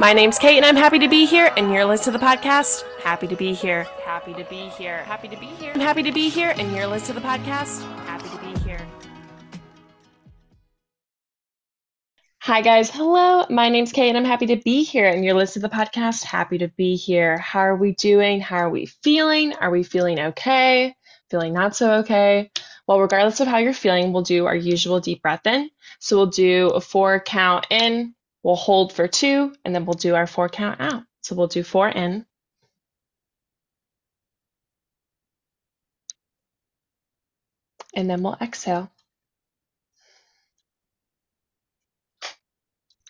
My name's Kate, and I'm happy to be here. And you're listening to the podcast. Happy to be here. Happy to be here. Happy to be here. I'm happy to be here, and you're listening to the podcast. Happy to be here. Hi, guys. Hello. My name's Kate, and I'm happy to be here. And you're listening to the podcast. Happy to be here. How are we doing? How are we feeling? Are we feeling okay? Feeling not so okay? Well, regardless of how you're feeling, we'll do our usual deep breath in. So we'll do a four count in, We'll hold for two, and then we'll do our four count out. So we'll do four in. And then we'll exhale.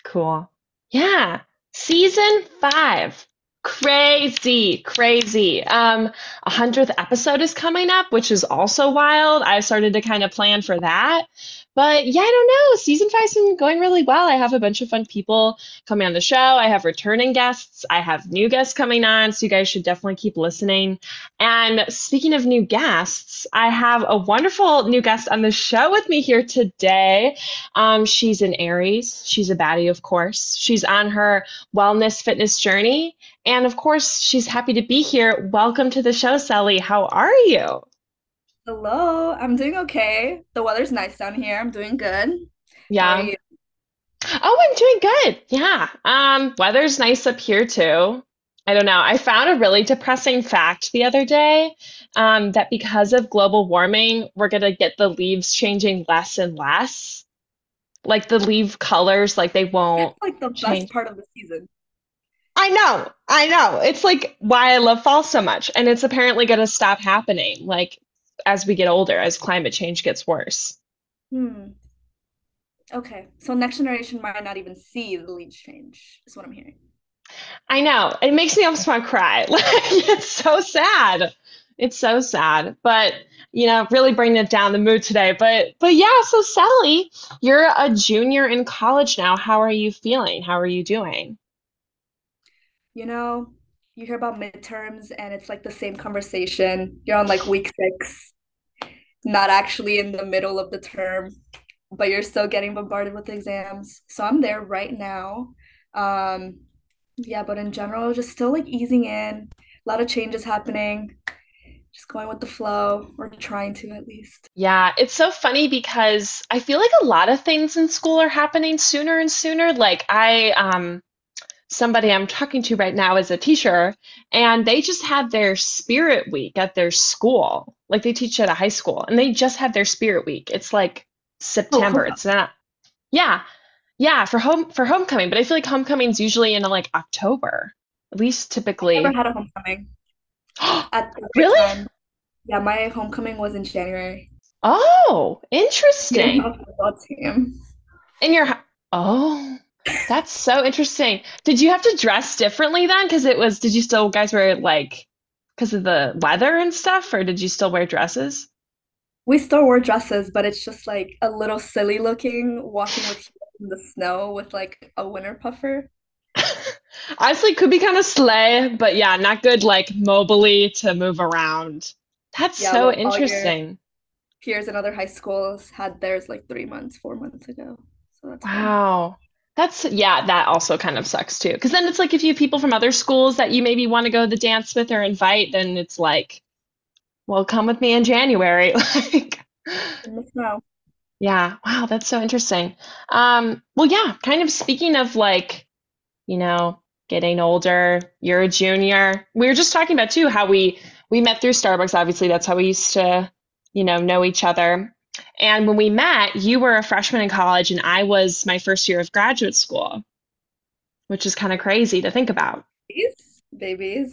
Cool. Yeah. Season five. Crazy, crazy. Um, a hundredth episode is coming up, which is also wild. I started to kind of plan for that. But yeah, I don't know. Season five's been going really well. I have a bunch of fun people coming on the show. I have returning guests. I have new guests coming on, so you guys should definitely keep listening. And speaking of new guests, I have a wonderful new guest on the show with me here today. Um, she's an Aries. She's a baddie, of course. She's on her wellness fitness journey. And of course, she's happy to be here. Welcome to the show, Cely. How are you? Hello, I'm doing okay. The weather's nice down here. I'm doing good. Yeah. Oh, I'm doing good. Yeah. Um, weather's nice up here too. I don't know. I found a really depressing fact the other day, um, that because of global warming, we're gonna get the leaves changing less and less. Like the leaf colors, like they won't like the best change. part of the season. I know, I know. It's like why I love fall so much, and it's apparently gonna stop happening, like as we get older, as climate change gets worse. Hmm. Okay. So next generation might not even see the lead change, is what I'm hearing. I know. It makes me almost want to cry. Like it's so sad. It's so sad. But you know, really bringing it down the mood today. But but yeah, so Cely, you're a junior in college now. How are you feeling? How are you doing? You know, you hear about midterms and it's like the same conversation. You're on like week six, not actually in the middle of the term, but you're still getting bombarded with exams. So I'm there right now. Um, yeah, but in general, just still like easing in, a lot of changes happening. just going with the flow, or trying to at least. Yeah, it's so funny because I feel like a lot of things in school are happening sooner and sooner. Like I um somebody I'm talking to right now is a teacher, and they just had their spirit week at their school. Like they teach at a high school, and they just had their spirit week. It's like Oh, September. It's not, yeah, yeah, for home for homecoming, but I feel like homecoming's usually in like October, at least typically. I never had a homecoming at Really? time. Yeah, my homecoming was in January. Oh, interesting. have a football team. In your, oh, that's so interesting. Did you have to dress differently then? Because it was, did you still guys wear like, because of the weather and stuff, or did you still wear dresses? We still wore dresses, but it's just like a little silly looking walking with in the snow with like a winter puffer. Honestly, could be kind of sleigh, but yeah, not good like mobily to move around. That's Yeah, so well, interesting. peers in other high schools had theirs like three months, four months ago. So that's. Wow. That's, yeah, that also kind of sucks too. Because then it's like if you have people from other schools that you maybe want to go to the dance with or invite, then it's like, well, come with me in January. Like, In the snow. yeah, wow, that's so interesting. Um, well, yeah, kind of speaking of like, you know, getting older, you're a junior. We were just talking about too how we we met through Starbucks, obviously. That's how we used to, you know, know each other. And when we met, you were a freshman in college and I was my first year of graduate school, which is kind of crazy to think about. Babies, babies.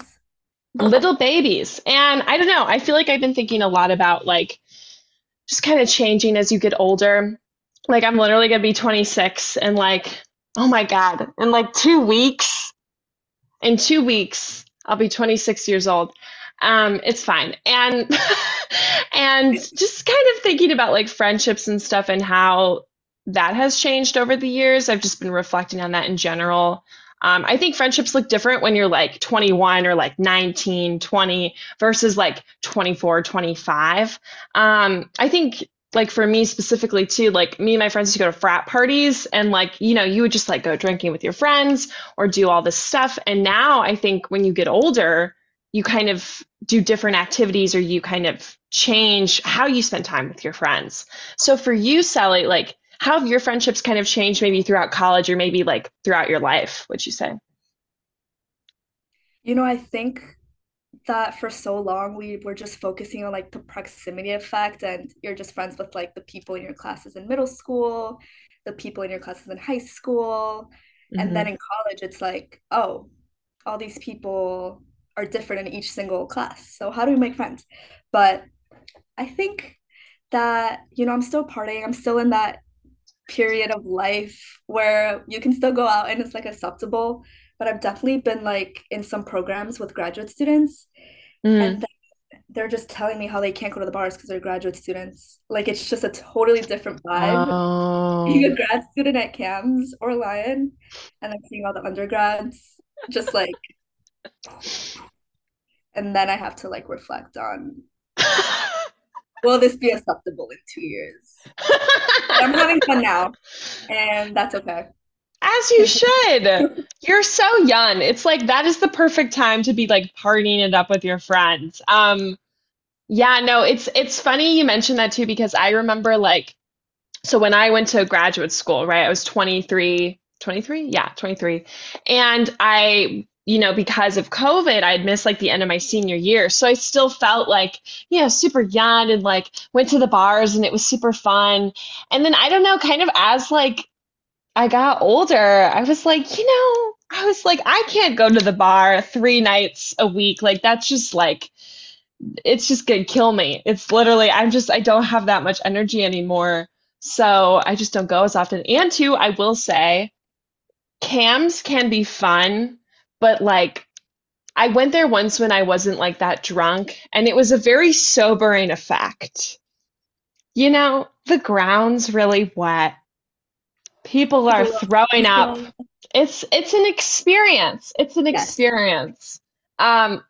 Little babies. And I don't know, I feel like I've been thinking a lot about like just kind of changing as you get older. Like I'm literally gonna be 26 and like, oh my God, in like two weeks, in two weeks, I'll be 26 years old. Um, it's fine. And and just kind of thinking about like friendships and stuff and how that has changed over the years. I've just been reflecting on that in general. Um, I think friendships look different when you're like 21 or like 19, 20 versus like 24, 25. Um, I think like for me specifically too, like me and my friends used to go to frat parties and like, you know, you would just like go drinking with your friends or do all this stuff. And now I think when you get older, you kind of do different activities or you kind of change how you spend time with your friends. So for you, Cely, like how have your friendships kind of changed maybe throughout college or maybe like throughout your life, would you say? You know, I think that for so long we were just focusing on like the proximity effect and you're just friends with like the people in your classes in middle school, the people in your classes in high school. And then hmm in college it's like, oh, all these people are different in each single class. So how do we make friends? But I think that, you know, I'm still partying. I'm still in that period of life where you can still go out and it's like acceptable. But I've definitely been like in some programs with graduate students and Mm. th- they're just telling me how they can't go to the bars because they're graduate students. Like it's just a totally different vibe being a Oh. grad student at Kams or Lion and then seeing all the undergrads just like and then I have to like reflect on will this be acceptable in two years? I'm having fun now and that's okay. As you should. You're so young. It's like that is the perfect time to be like partying it up with your friends. Um, yeah, no, it's it's funny you mentioned that too because I remember like so when I went to graduate school, right? I was 23, 23? Yeah, 23. And I, you know, because of COVID, I'd missed like the end of my senior year. So I still felt like, you know, super young and like went to the bars and it was super fun. And then I don't know, kind of as like I got older, I was like, you know, I was like, I can't go to the bar three nights a week. Like, that's just like, it's just gonna kill me. It's literally, I'm just, I don't have that much energy anymore. So I just don't go as often. And two, I will say, Kams can be fun, but like, I went there once when I wasn't like that drunk, and it was a very sobering effect. You know, the ground's really wet. People are throwing up. It's it's an experience. It's an Yes, experience. Um,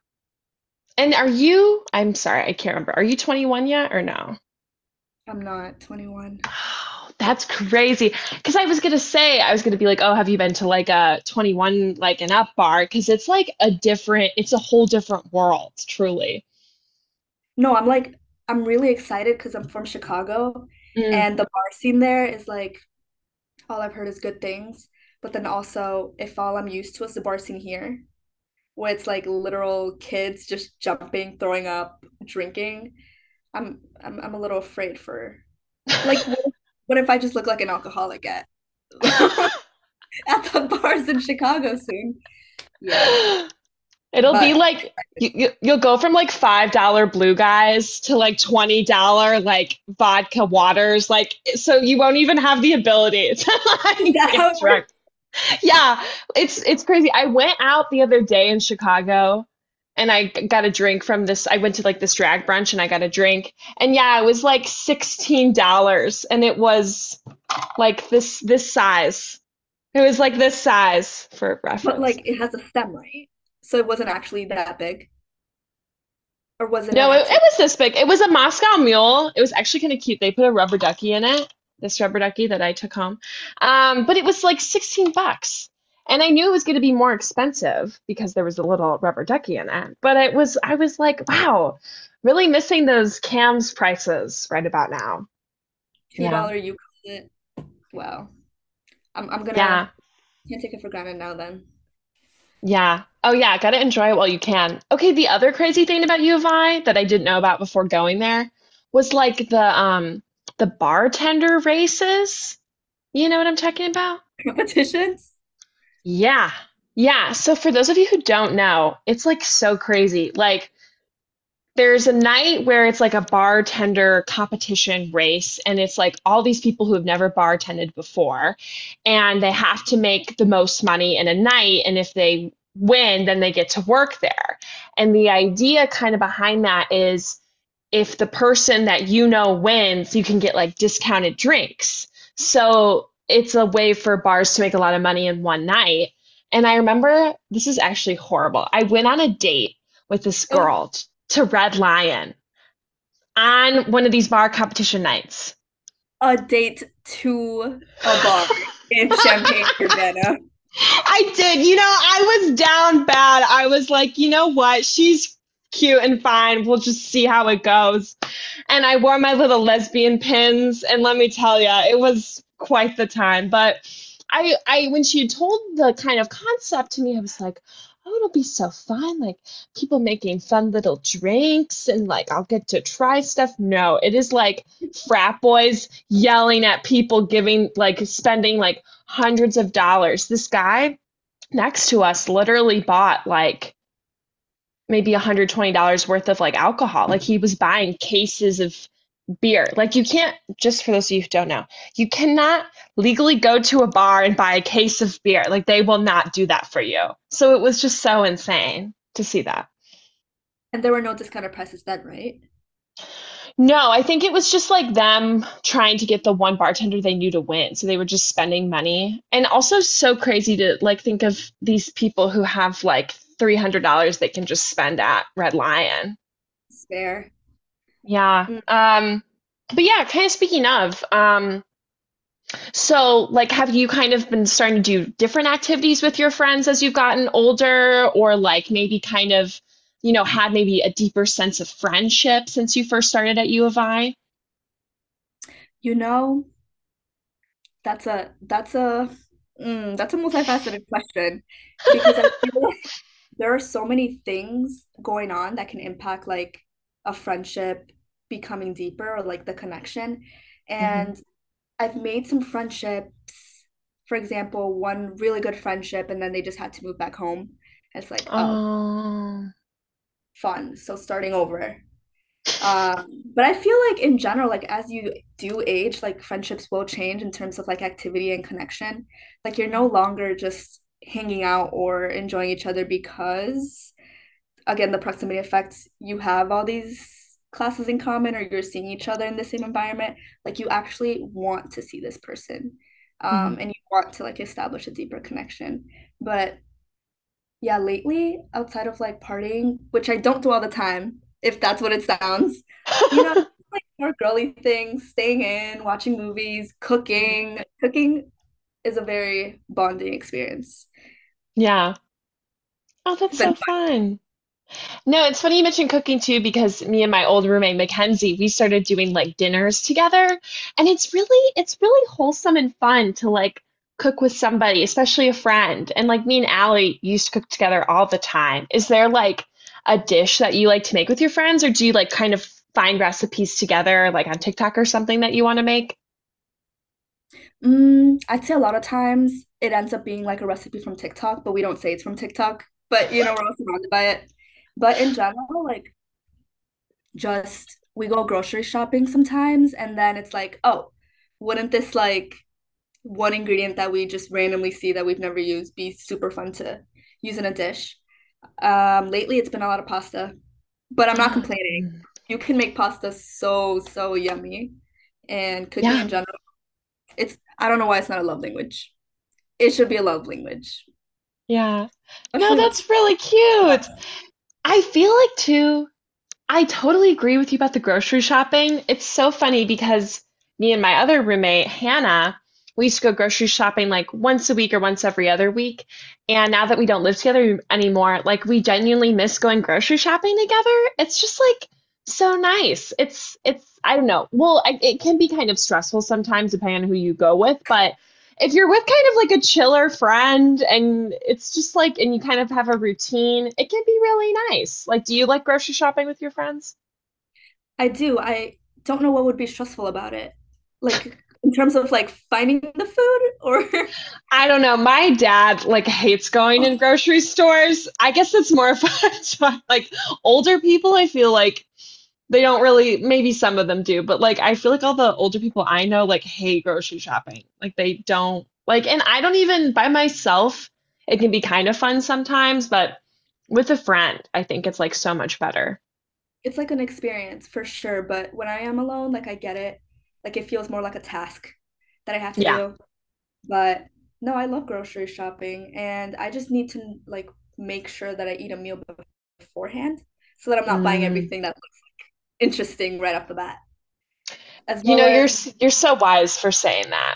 and are you, I'm sorry, I can't remember. Are you 21 yet or no? I'm not 21. That's crazy. Because I was gonna say, I was gonna be like, oh, have you been to like a 21 like an up bar? Because it's like a different, it's a whole different world, truly. No, I'm like, I'm really excited because I'm from Chicago Mm. and the bar scene there is like, all I've heard is good things. But then also, if all I'm used to is the bar scene here, where it's like literal kids just jumping, throwing up, drinking, I'm I'm I'm a little afraid for like what if, I just look like an alcoholic at at the bars in Chicago soon? Yeah, It'll be like you, you you'll go from like five dollar blue guys to like twenty dollar like vodka waters, like so you won't even have the ability to like get drunk. Yeah, it's it's crazy. I went out the other day in Chicago and I got a drink from this. I went to like this drag brunch and I got a drink. And yeah, it was like $16 and it was like this this size. It was like this size for reference. But like it has a stem, right? So it wasn't actually that big, or was it No, it, it was this big. It was a Moscow Mule. It was actually kind of cute. They put a rubber ducky in it, this rubber ducky that I took home. Um, but it was like 16 bucks. And I knew it was going to be more expensive because there was a little rubber ducky in it. But it was, I was like, wow, really missing those Kams prices right about now. Two Yeah. dollar you call it? Wow. I'm I'm gonna Yeah. can't take it for granted now then. Yeah. Oh, yeah. Gotta enjoy it while you can. Okay. The other crazy thing about U of I that I didn't know about before going there was like the um the bartender races. You know what I'm talking about? Competitions? Yeah. Yeah. So for those of you who don't know, it's like so crazy. Like there's a night where it's like a bartender competition race, and it's like all these people who have never bartended before, and they have to make the most money in a night. And if they win, then they get to work there. And the idea kind of behind that is if the person that you know wins, you can get like discounted drinks. So it's a way for bars to make a lot of money in one night. And I remember this is actually horrible. I went on a date with this Oh, girl to Red Lion. on one of these bar competition nights? A date to a bar in Champaign, Urbana. I did. You know, I was down bad. I was like, you know what? She's cute and fine. We'll just see how it goes. And I wore my little lesbian pins, and let me tell you, it was quite the time. But I, I, when she told the kind of concept to me, I was like, oh, it'll be so fun. Like people making fun little drinks, and like I'll get to try stuff. No, it is like frat boys yelling at people, giving like spending like hundreds of dollars. This guy next to us literally bought like maybe $120 worth of like alcohol. Like he was buying cases of beer. Like you can't, just for those of you who don't know, you cannot legally go to a bar and buy a case of beer. Like they will not do that for you. So it was just so insane to see that. And there were no discounted prices then, right? No, I think it was just like them trying to get the one bartender they knew to win. So they were just spending money. And also so crazy to like think of these people who have like $300 they can just spend at Red Lion. Fair. Yeah. Mm. Um, but yeah, kind of speaking of, um, so like have you kind of been starting to do different activities with your friends as you've gotten older, or like maybe kind of, you know, had maybe a deeper sense of friendship since you first started at U of I? You know, that's a that's a mm, that's a multifaceted question because I feel like there are so many things going on that can impact like a friendship becoming deeper or like the connection. hmm And I've made some friendships, for example, one really good friendship, and then they just had to move back home. It's like, oh, Oh, fun. So starting over. Um, but I feel like in general, like as you do age, like friendships will change in terms of like activity and connection. Like you're no longer just hanging out or enjoying each other because again, the proximity effect, you have all these classes in common or you're seeing each other in the same environment. Like you actually want to see this person. Um, hmm and you want to like establish a deeper connection. But yeah, lately, outside of like partying, which I don't do all the time, if that's what it sounds, you know, like more girly things, staying in, watching movies, cooking. Cooking is a very bonding experience. Yeah. Oh, that's so fun. No, it's funny you mentioned cooking too, because me and my old roommate Mackenzie, we started doing like dinners together, and it's really it's really wholesome and fun to like cook with somebody, especially a friend. And like me and Allie used to cook together all the time. Is there like a dish that you like to make with your friends, or do you like kind of find recipes together, like on TikTok or something that you want to make? Mm, I'd say a lot of times it ends up being like a recipe from TikTok, but we don't say it's from TikTok. But you know, we're all surrounded by it. But in general, like just we go grocery shopping sometimes, and then it's like, oh, wouldn't this like one ingredient that we just randomly see that we've never used be super fun to use in a dish? Um, lately it's been a lot of pasta, but I'm not complaining. Mm. You can make pasta so, so yummy. And cooking in general, it's I don't know why it's not a love language. It should be a love language. yeah. No, that's really cute. I feel like too. I totally agree with you about the grocery shopping. It's so funny because me and my other roommate, Hannah, we used to go grocery shopping like once a week or once every other week. And now that we don't live together anymore, like we genuinely miss going grocery shopping together. It's just like so nice. It's it's I don't know. Well, I, it can be kind of stressful sometimes depending on who you go with, but if you're with kind of like a chiller friend and it's just like and you kind of have a routine, it can be really nice. Like, do you like grocery shopping with your friends? I do. I don't know what would be stressful about it. Like in terms of like finding the food or I don't know. My dad like hates going in oh. grocery stores. I guess it's more fun. Like older people, I feel like they don't really, maybe some of them do, but like I feel like all the older people I know like hate grocery shopping. Like they don't like, and I don't even by myself, it can be kind of fun sometimes, but with a friend, I think it's like so much better. it's like an experience for sure. But when I am alone, like I get it. Like it feels more like a task that I have to Yeah. do. But no, I love grocery shopping and I just need to like make sure that I eat a meal beforehand so that I'm not buying Mm, everything that. Interesting right off the bat. As You well know, you're you're so wise for saying that.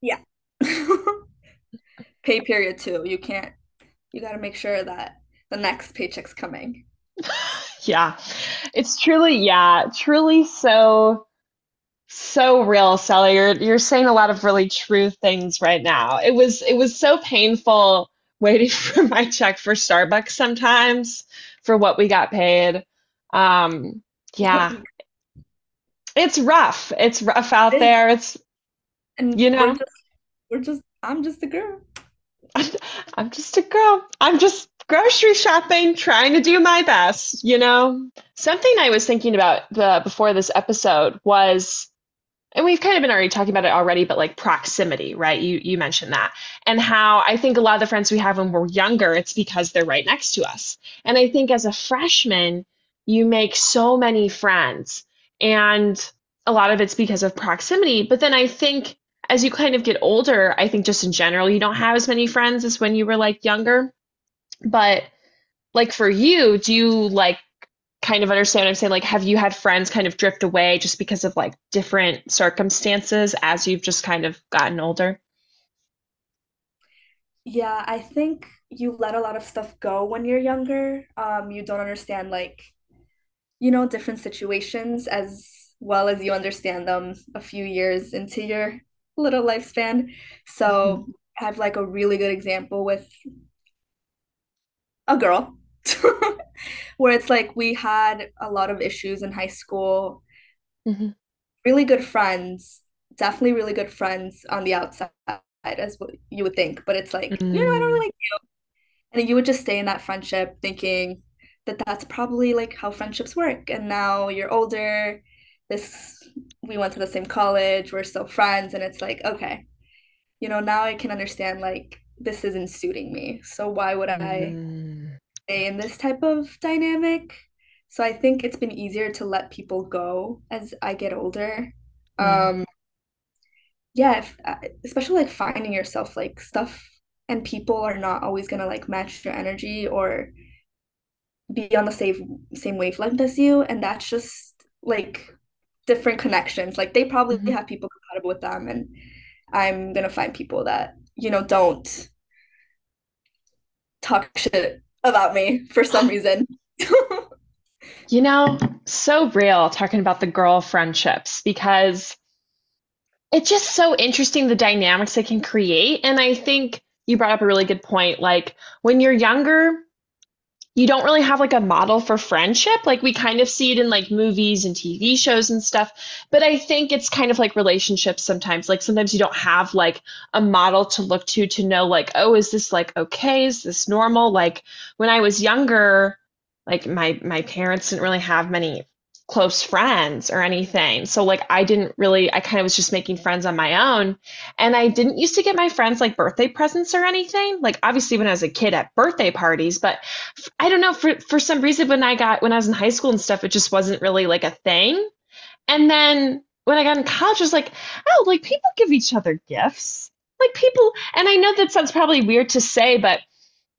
yeah. Pay period too. You can't you got to make sure that the next paycheck's coming. Yeah. It's truly, yeah, truly so so real, Cely. You're you're saying a lot of really true things right now. It was it was so painful waiting for my check for Starbucks sometimes for what we got paid. Um, yeah, it's rough. It's rough out It's, there. It's, and you we're know, just we're just I'm just a girl. I'm just a girl. I'm just grocery shopping, trying to do my best, you know? Something I was thinking about the before this episode was and we've kind of been already talking about it already, but like proximity, right? You you mentioned that. And how I think a lot of the friends we have when we're younger, it's because they're right next to us. And I think as a freshman, you make so many friends. And a lot of it's because of proximity. But then I think as you kind of get older, I think just in general, you don't have as many friends as when you were like younger. But like for you, do you like kind of understand what I'm saying? Like, have you had friends kind of drift away just because of like different circumstances as you've just kind of gotten older? Yeah, I think you let a lot of stuff go when you're younger. Um, you don't understand like, you know, different situations as well as you understand them a few years into your little lifespan. So I have like a really good example with a girl. Where it's like we had a lot of issues in high school, Mhm. really good friends, definitely really good friends on the outside as what you would think, but it's like, you know, I don't Mm, really And you would just stay in that friendship thinking that that's probably like how friendships work. And now you're older, this we went to the same college, we're still friends, and it's like, okay, you know, now I can understand like this isn't suiting me. So why would I mm, stay in this type of dynamic? So I think it's been easier to let people go as I get older. mm, Um, yeah, if, uh, especially like finding yourself like stuff and people are not always gonna like match your energy or be on the same same wavelength as you, and that's just like different connections. Like they probably mhm. have people compatible with them, and I'm gonna find people that, you know, don't talk shit about me for some reason. You know, so real talking about the girl friendships because it's just so interesting the dynamics it can create. And I think you brought up a really good point. Like when you're younger, you don't really have like a model for friendship. Like we kind of see it in like movies and TV shows and stuff. But I think it's kind of like relationships sometimes. Like sometimes you don't have like a model to look to to know like, oh, is this like okay? Is this normal? Like when I was younger, like my my parents didn't really have many close friends or anything. So like I didn't really I kind of was just making friends on my own. And I didn't used to get my friends like birthday presents or anything. Like obviously when I was a kid at birthday parties, but I don't know for for some reason when I got when I was in high school and stuff, it just wasn't really like a thing. And then when I got in college, I was like, oh, like people give each other gifts. Like people, and I know that sounds probably weird to say, but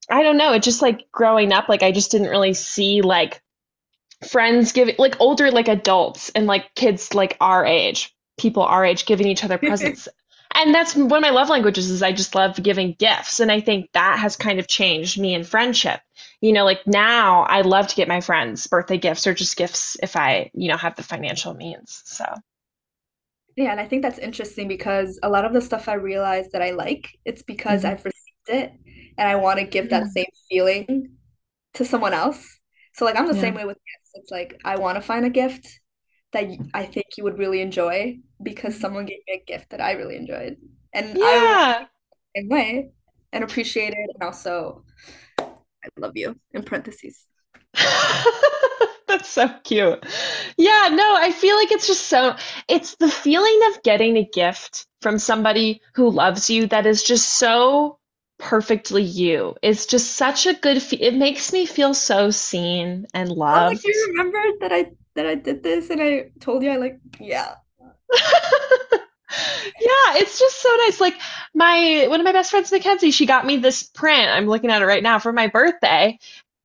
I don't know. It just like growing up, like I just didn't really see like friends giving like older like adults and like kids like our age, people our age giving each other presents. And that's one of my love languages is I just love giving gifts. And I think that has kind of changed me in friendship. You know, like now I love to get my friends birthday gifts or just gifts if I, you know, have the financial means. So, Yeah, and I think that's interesting because a lot of the stuff I realize that I like, it's because mhm. I've received it and I want to give that same feeling to someone else. So like I'm the yeah, same way with. It's like I want to find a gift that I think you would really enjoy because mhm. someone gave me a gift that I really enjoyed. And yeah. same way and appreciate it and also I love you in parentheses. That's so cute. Yeah, no, I feel like it's just so, it's the feeling of getting a gift from somebody who loves you that is just so perfectly you. It's just such a good, fe it makes me feel so seen and loved. Oh, like you remember that I that I did this and I told you I like yeah. Yeah, it's just so nice. Like my one of my best friends, Mackenzie, she got me this print. I'm looking at it right now for my birthday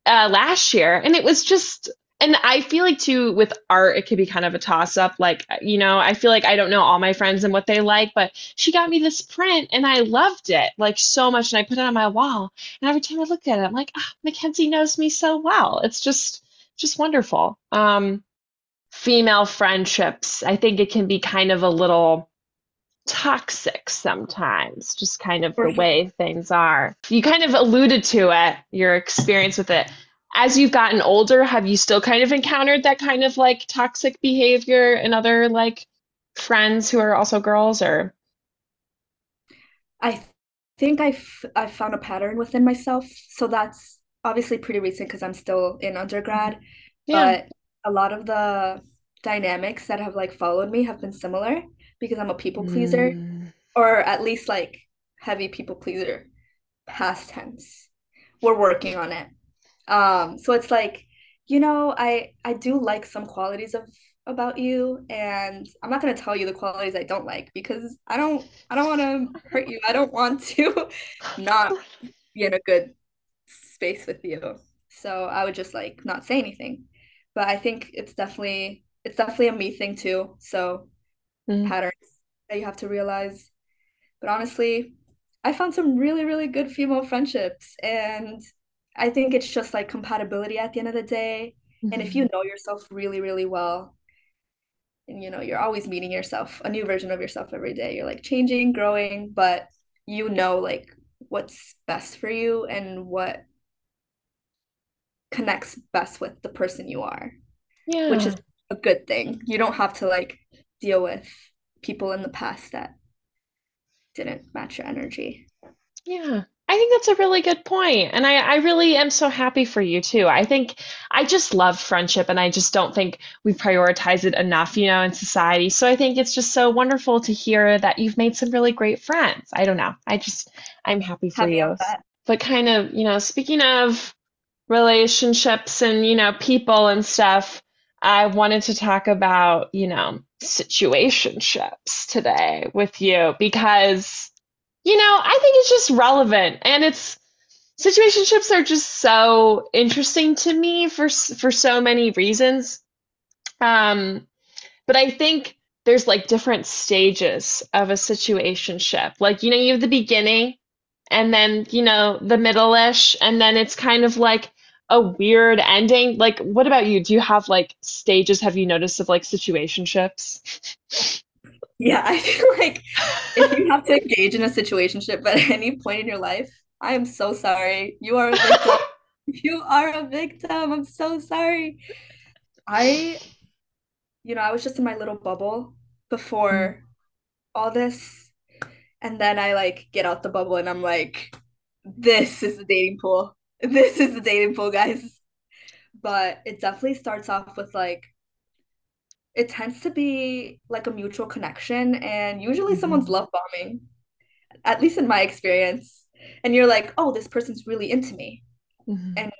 uh, last year, and it was just And I feel like too with art, it could be kind of a toss up. Like, you know, I feel like I don't know all my friends and what they like, but she got me this print and I loved it like so much. And I put it on my wall. And every time I looked at it, I'm like, ah, Mackenzie knows me so well. It's just, just wonderful. Um, female friendships, I think it can be kind of a little toxic sometimes, just kind of the way things are. You kind of alluded to it, your experience with it as you've gotten older, have you still kind of encountered that kind of like toxic behavior in other like friends who are also girls or? I think I've I've found a pattern within myself. So that's obviously pretty recent because I'm still in undergrad. Yeah. But a lot of the dynamics that have like followed me have been similar because I'm a people pleaser, mm. or at least like heavy people pleaser, past tense. We're working on it. Um, so it's like, you know, I I do like some qualities of about you and I'm not going to tell you the qualities I don't like because I don't I don't want to hurt you. I don't want to not be in a good space with you. So I would just like not say anything. But I think it's definitely it's definitely a me thing too. So mm-hmm. patterns that you have to realize. But honestly, I found some really really good female friendships and I think it's just like compatibility at the end of the day. Mm-hmm. And if you mm-hmm. know yourself really, really well, and you know, you're always meeting yourself, a new version of yourself every day. You're like changing, growing, but you know like what's best for you and what connects best with the person you are. Yeah. Which is a good thing. You don't have to like deal with people in the past that didn't match your energy. Yeah. I think that's a really good point. And I, I really am so happy for you too. I think I just love friendship and I just don't think we prioritize it enough, you know, in society. So I think it's just so wonderful to hear that you've made some really great friends. I don't know. I just, I'm happy for happy you. But kind of, you know, speaking of relationships and, you know, people and stuff, I wanted to talk about, you know, situationships today with you because you know, I think it's just relevant and it's situationships are just so interesting to me for for so many reasons. Um, but I think there's like different stages of a situationship. Like, you know, you have the beginning and then, you know, the middle-ish, and then it's kind of like a weird ending. Like, what about you? Do you have like stages have you noticed of like situationships? Yeah, I feel like if you have to engage in a situationship at any point in your life, I am so sorry. You are a victim. you are a victim. I'm so sorry. I, you know, I was just in my little bubble before mm. all this. And then I like get out the bubble and I'm like, this is the dating pool. This is the dating pool, guys. But it definitely starts off with like it tends to be like a mutual connection and usually mm-hmm. someone's love bombing at least in my experience and you're like oh this person's really into me mm-hmm. and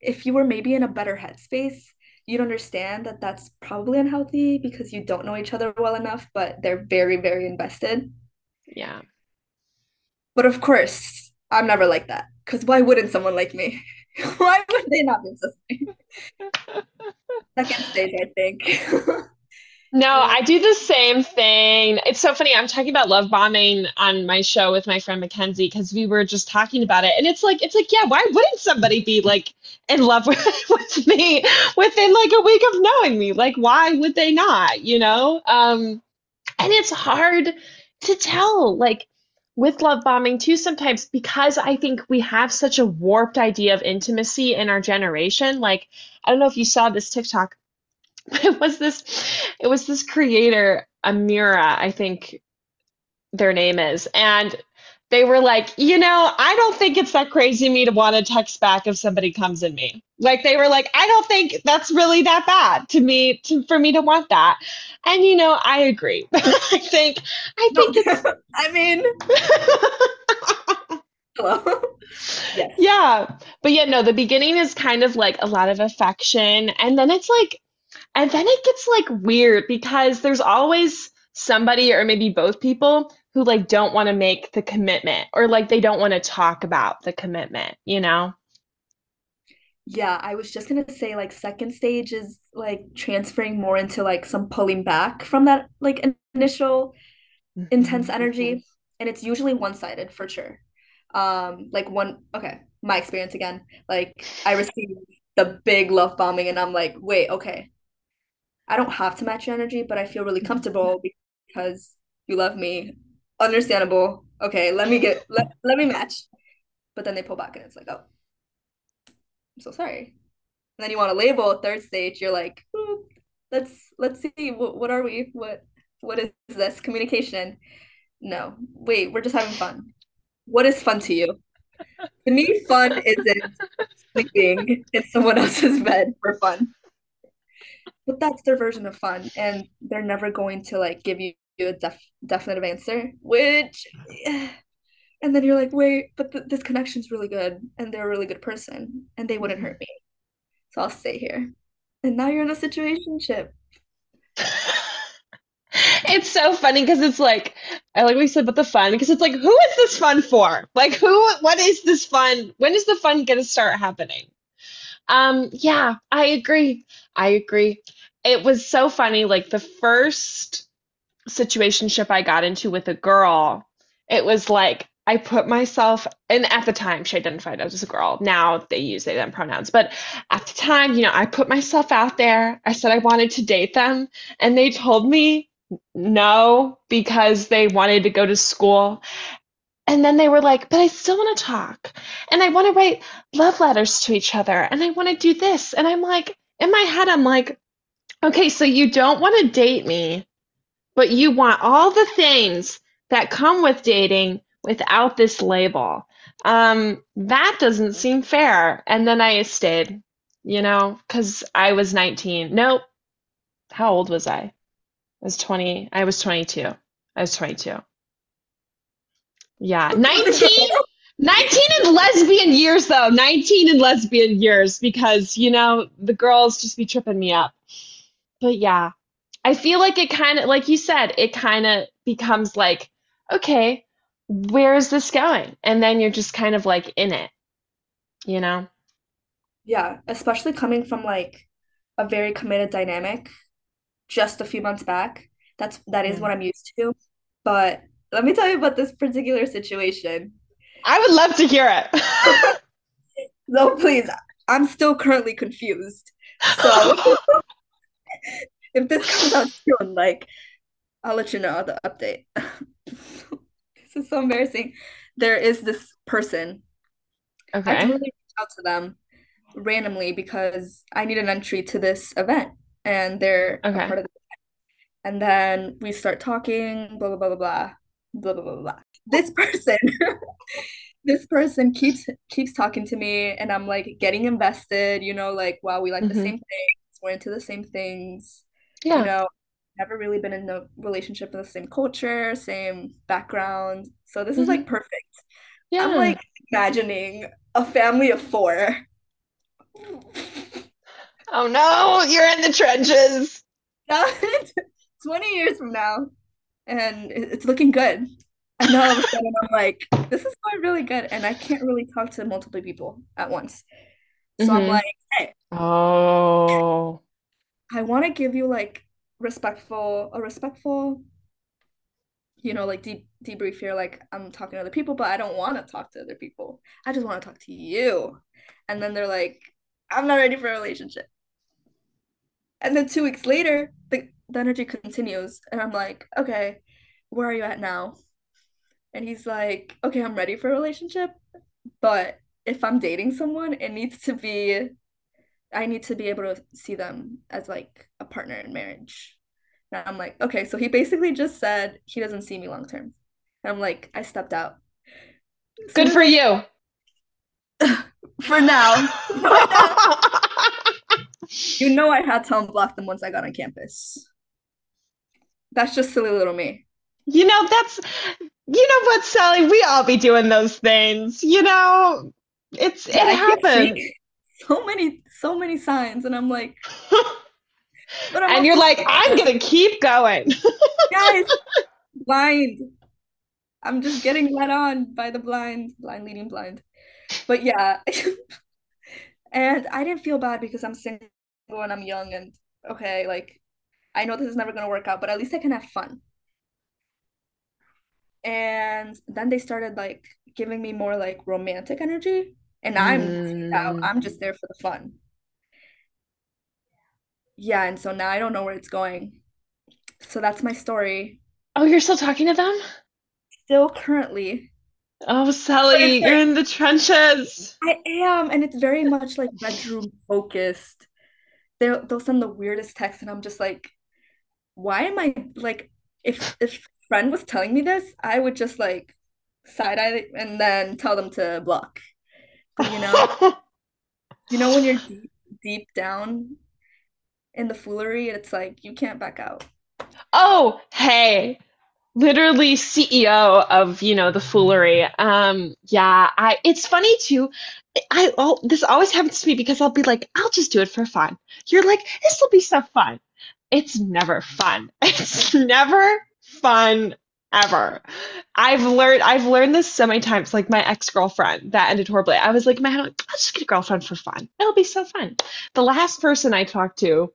if you were maybe in a better headspace you'd understand that that's probably unhealthy because you don't know each other well enough but they're very very invested yeah but of course i'm never like that because why wouldn't someone like me why would they not be interested second stage, I think. No, I do the same thing. It's so funny. I'm talking about love bombing on my show with my friend Mackenzie because we were just talking about it. And it's like, it's like, yeah, why wouldn't somebody be like in love with, with me within like a week of knowing me? Like, why would they not? You know? Um, and it's hard to tell, like, with love bombing too, sometimes because I think we have such a warped idea of intimacy in our generation. Like, I don't know if you saw this TikTok, but it was this it was this creator, Amira, I think their name is, and they were like, you know, I don't think it's that crazy of me to want to text back if somebody comes in me. Like they were like, I don't think that's really that bad to me to for me to want that. And you know, I agree. I think I think no, I mean Hello. yes. Yeah. But yeah, no, the beginning is kind of like a lot of affection. And then it's like, and then it gets like weird because there's always somebody or maybe both people who like don't want to make the commitment or like they don't want to talk about the commitment, you know? Yeah, I was just gonna say like second stage is like transferring more into like some pulling back from that like initial intense Mhm. energy, and it's usually one-sided for sure. Um, like one, okay, my experience again, like I received the big love bombing, and I'm like, wait, okay, I don't have to match your energy, but I feel really comfortable because you love me. Understandable. Okay, let me get let, let me match. But then they pull back and it's like, oh, I'm so sorry. And then you want to label third stage, you're like, "Ooh, let's let's see what what are we? What what is this? Communication. No. Wait, we're just having fun. What is fun to you? To me, fun isn't sleeping in someone else's bed for fun. but that's their version of fun and they're never going to like give you a def- definitive answer which and then you're like wait but th- this connection's really good and they're a really good person and they wouldn't hurt me so i'll stay here and now you're in a situation situationship It's so funny because it's like I like what you said about the fun because it's like who is this fun for? Like who what is this fun? When is the fun gonna start happening? Um yeah, I agree. I agree. It was so funny like the first situationship I got into with a girl, it was like I put myself, and at the time she identified as a girl. Now they use they them pronouns, but at the time, you know, I put myself out there. I said I wanted to date them, and they told me no because they wanted to go to school. And then they were like, but I still want to talk, and I want to write love letters to each other, and I want to do this. And I'm like, in my head, I'm like, okay, so you don't want to date me but you want all the things that come with dating without this label. Um, that doesn't seem fair. And then I stayed, you know, because I was 19. Nope. How old was I? I was 20. I was 22. I was 22. Yeah. 19. 19 in lesbian years, though. 19 in lesbian years because, you know, the girls just be tripping me up. But yeah, I feel like it kind of, like you said, it kind of becomes like, okay, where is this going? And then you're just kind of like in it, you know? yeah especially coming from like a very committed dynamic just a few months back that's that is what Mm. i'm used to but let me tell you about this particular situation I would love to hear it. no please i'm still currently confused so if this comes out soon, like I'll let you know the update. this is so embarrassing. There is this person. Okay. I Okay. totally reached out to them randomly because I need an entry to this event and they're Okay. part of it. And then we start talking, blah blah blah blah blah. Blah blah blah blah. This person, this person keeps keeps talking to me and I'm like getting invested, you know, like wow, we like the hmm same things, we're into the same things, you Yeah. know, never really been in a relationship in the same culture, same background. So this is hmm like perfect. yeah I'm like imagining a family of four. Oh no, you're in the trenches. 20 years from now, and it's looking good. And all of a sudden, I'm like, this is going really good. And I can't really talk to multiple people at once. So I'm hmm like, hey, Oh. I want to give you like respectful, a respectful you know, like deep debrief here, like I'm talking to other people, but I don't want to talk to other people. I just want to talk to you. And then they're like, I'm not ready for a relationship. And then two weeks later, the, the energy continues. And I'm like, okay, where are you at now? And he's like, okay, I'm ready for a relationship. But if I'm dating someone, it needs to be, I need to be able to see them as like a partner in marriage. And I'm like, okay, so he basically just said he doesn't see me long term. And I'm like, I stepped out. So Good for you. for now, for now, you know I had to unblock them once I got on campus. That's just silly little me. You know, that's, you know what, Cely? We all be doing those things. You know, it's, Yeah, it I keep seeing happens. So many, so many signs, and I'm like, I'm And you're like, I'm scared. gonna keep going. Guys, blind. I'm just getting led on by the blind, blind leading blind. But yeah, And I didn't feel bad because I'm single and I'm young and okay, like I know this is never gonna work out, but at least I can have fun. And then they started like giving me more like romantic energy. And I'm out. Mm. I'm just there for the fun. Yeah, and so now I don't know where it's going. So that's my story. Oh, you're still talking to them? Still currently. Oh, Cely, you're in the trenches. I am, and it's very much like bedroom focused. They'll they'll send the weirdest text, and I'm just like, why am I like if if friend was telling me this, I would just like side eye and then tell them to block. You know, you know when you're deep deep down in the foolery, it's like you can't back out. Oh, hey. literally CEO of, you know, the foolery. Um, yeah, I it's funny too. I oh, this always happens to me because I'll be like, I'll just do it for fun. You're like, this will be so fun. It's never fun. It's never fun ever. I've learned I've learned this so many times. Like my ex-girlfriend that ended horribly. I was like, man, I'll just get a girlfriend for fun. It'll be so fun. The last person I talked to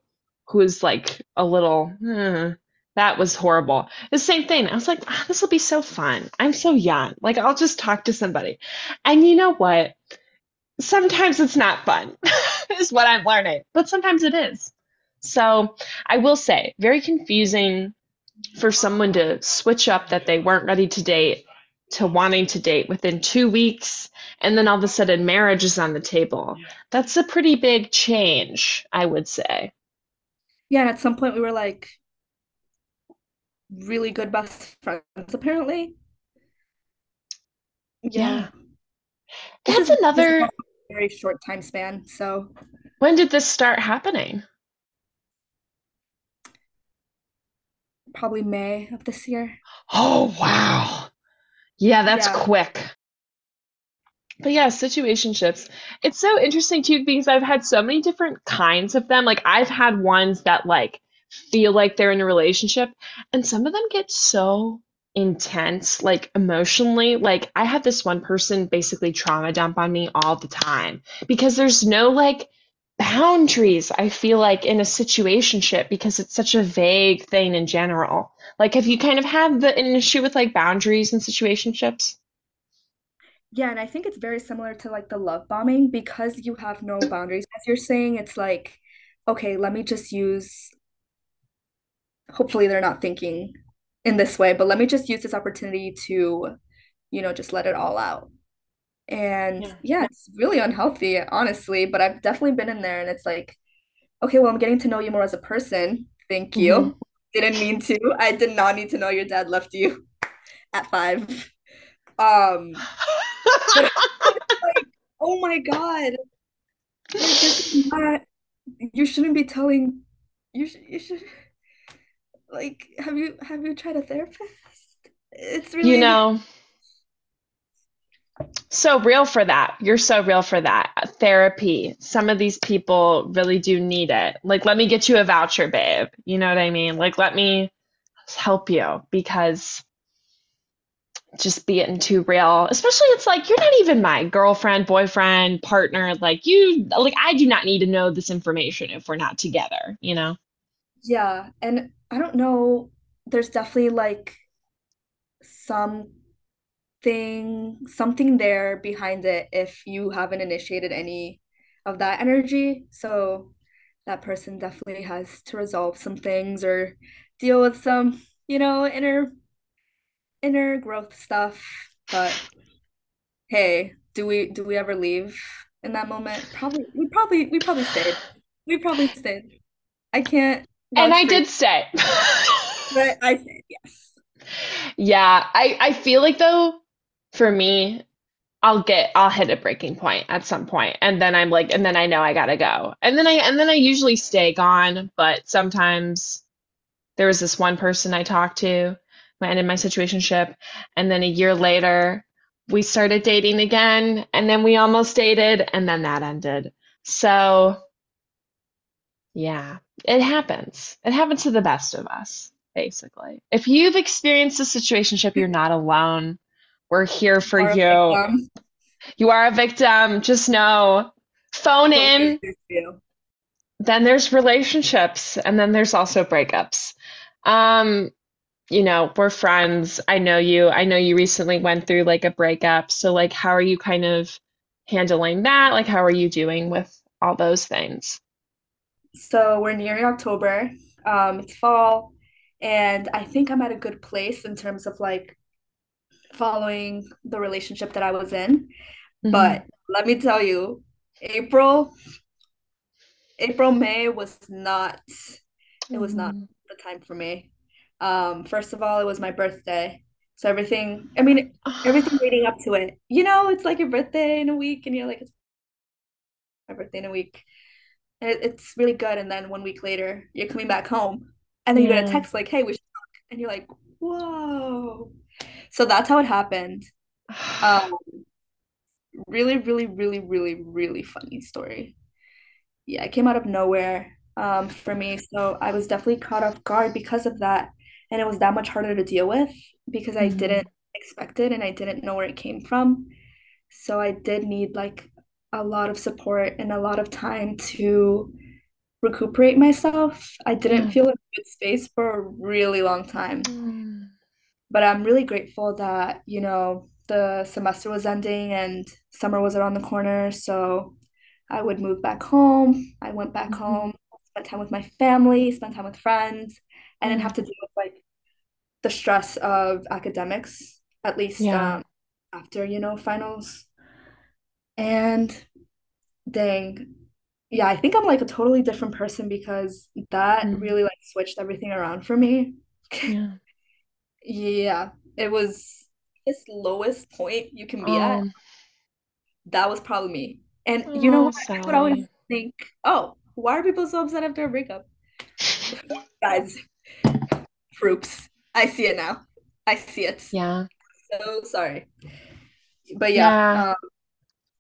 who was like a little, "Hmm, that was horrible. The same thing. I was like, ah, this will be so fun. I'm so young. Like, I'll just talk to somebody. And you know what? Sometimes it's not fun, is what I'm learning, but sometimes it is. So I will say, very confusing for someone to switch up that they weren't ready to date to wanting to date within two weeks, and then all of a sudden marriage is on the table. That's a pretty big change, I would say. Yeah, and at some point we were like really good best friends, apparently. Yeah. Yeah. That's is another. very short time span, so When did this start happening? Probably May of this year. Oh, wow. Yeah, that's Yeah. quick. But yeah, situationships. It's so interesting too because I've had so many different kinds of them. Like I've had ones that like feel like they're in a relationship, and some of them get so intense, like emotionally. Like I had this one person basically trauma dump on me all the time because there's no like boundaries, I feel like in a situationship because it's such a vague thing in general. Like have you kind of had the an issue with like boundaries in situationships? Yeah, and I think it's very similar to like the love bombing because you have no boundaries. As you're saying, it's like, okay, let me just use, hopefully they're not thinking in this way, but let me just use this opportunity to, you know, just let it all out. And Yeah. yeah, it's really unhealthy, honestly, but I've definitely been in there and it's like, okay, well, I'm getting to know you more as a person. Thank you. Didn't mean to. I did not need to know your dad left you at five. Um, like, oh my God, like not, you shouldn't be telling, you should, you should, like, have you, have you tried a therapist? It's really You know, so real for that. You're so real for that. Therapy. Some of these people really do need it. Like, let me get you a voucher, babe. You know what I mean? Like, let me help you because just being too real, especially it's like you're not even my girlfriend, boyfriend, partner. Like, you, like, I do not need to know this information if we're not together, you know? yeah. And I don't know, there's definitely like some thing, something there behind it if you haven't initiated any of that energy. So that person definitely has to resolve some things or deal with some, you know, inner inner growth stuff. But hey, do we do we ever leave in that moment? Probably we probably we probably stayed. We probably stayed. I can't And I did stay. but I stayed, yes. Yeah, I, I feel like though, for me, I'll get I'll hit a breaking point at some point and then I'm like and then I know I gotta go. And then I and then I usually stay gone, but sometimes there was this one person I talked to who ended my situationship and then a year later we started dating again and then we almost dated and then that ended. So yeah, it happens. It happens to the best of us, basically. If you've experienced a situationship, you're not alone. We're here for you. You are a victim. Just know phone in, first for you? then there's relationships, and then there's also breakups. Um, you know, we're friends. I know you. I know you recently went through like a breakup. So like how are you kind of handling that? Like how are you doing with all those things? So we're nearing October. Um, it's fall, and I think I'm at a good place in terms of like following the relationship that I was in. hmm But let me tell you, April, April, May was not, it was not hmm the time for me. Um, first of all, it was my birthday. So everything, I mean, everything leading up to it, you know, it's like your birthday in a week, and you're like, it's my birthday in a week. And it, it's really good. And then one week later, you're coming back home, and then you get a Yeah. text like, hey, we should talk. And you're like, whoa. So that's how it happened. Um, really, really, really, really, really funny story. yeah, it came out of nowhere um, for me. So I was definitely caught off guard because of that. And it was that much harder to deal with because I Mhm. didn't expect it and I didn't know where it came from. So I did need like a lot of support and a lot of time to recuperate myself. I didn't Yeah. feel in a good space for a really long time. Mm. But I'm really grateful that, you know, the semester was ending and summer was around the corner. So I would move back home. I went back Mhm. home, spent time with my family, spent time with friends. and didn't have to deal with like the stress of academics, at least Yeah. um, after, you know, finals. And dang, yeah, I think I'm like a totally different person because that Mm. really like switched everything around for me. Yeah. Yeah, it was this lowest point you can be at. Um, That was probably me. And you know oh, what? I would always think, oh, why are people so upset after a breakup? Guys, troops. I see it now. I see it. Yeah. So sorry. But yeah, Yeah. um,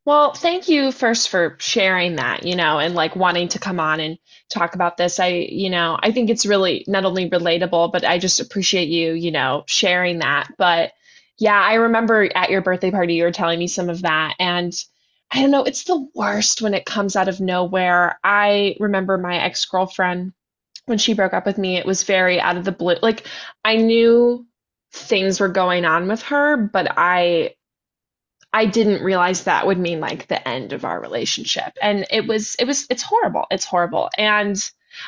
Well, thank you first for sharing that, you know, and like wanting to come on and talk about this. I, you know, I think it's really not only relatable, but I just appreciate you, you know, sharing that. But yeah, I remember at your birthday party, you were telling me some of that. And I don't know, it's the worst when it comes out of nowhere. I remember my ex-girlfriend when she broke up with me, it was very out of the blue. Like I knew things were going on with her, but I I didn't realize that would mean like the end of our relationship. And it was, it was, it's horrible. It's horrible. And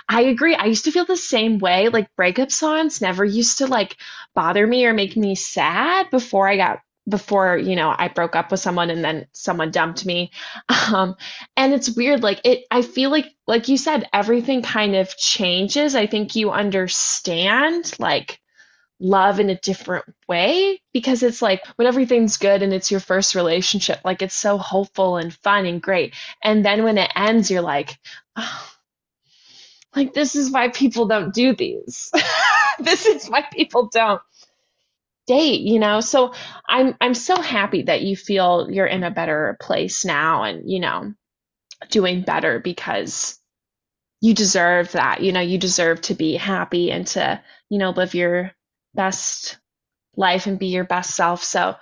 I agree. I used to feel the same way. Like breakup songs never used to like bother me or make me sad before I got, before, you know, I broke up with someone and then someone dumped me. Um, and it's weird. Like it, I feel like, like you said, everything kind of changes. I think you understand like, love in a different way because it's like when everything's good and it's your first relationship, like it's so hopeful and fun and great. And then when it ends, you're like, oh, like this is why people don't do these. this is why people don't date, you know? So I'm I'm so happy that you feel you're in a better place now and, you know, doing better because you deserve that. You know, you deserve to be happy and to, you know, live your best life and be your best self. So,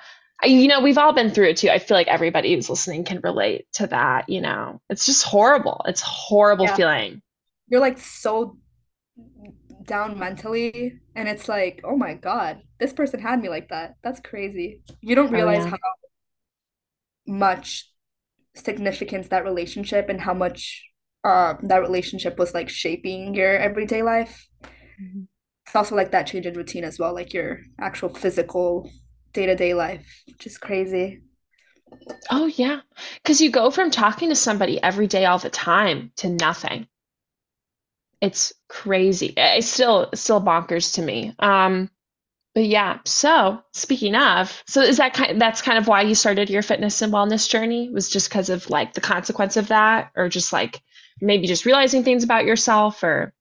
you know, we've all been through it too. I feel like everybody who's listening can relate to that. You know, it's just horrible. It's a horrible yeah, feeling. you're like so down mentally, and it's like, oh my God, this person had me like that. That's crazy. You don't Oh, realize yeah. how much significance that relationship and how much um that relationship was like shaping your everyday life. Mhm. It's also like that change in routine as well, like your actual physical day-to-day life, which is crazy. Oh, yeah. Because you go from talking to somebody every day all the time to nothing. It's crazy. It's still still bonkers to me. Um, but yeah. So speaking of, so is that kind? That's kind of why you started your fitness and wellness journey? Was just because of like the consequence of that, or just like maybe just realizing things about yourself, or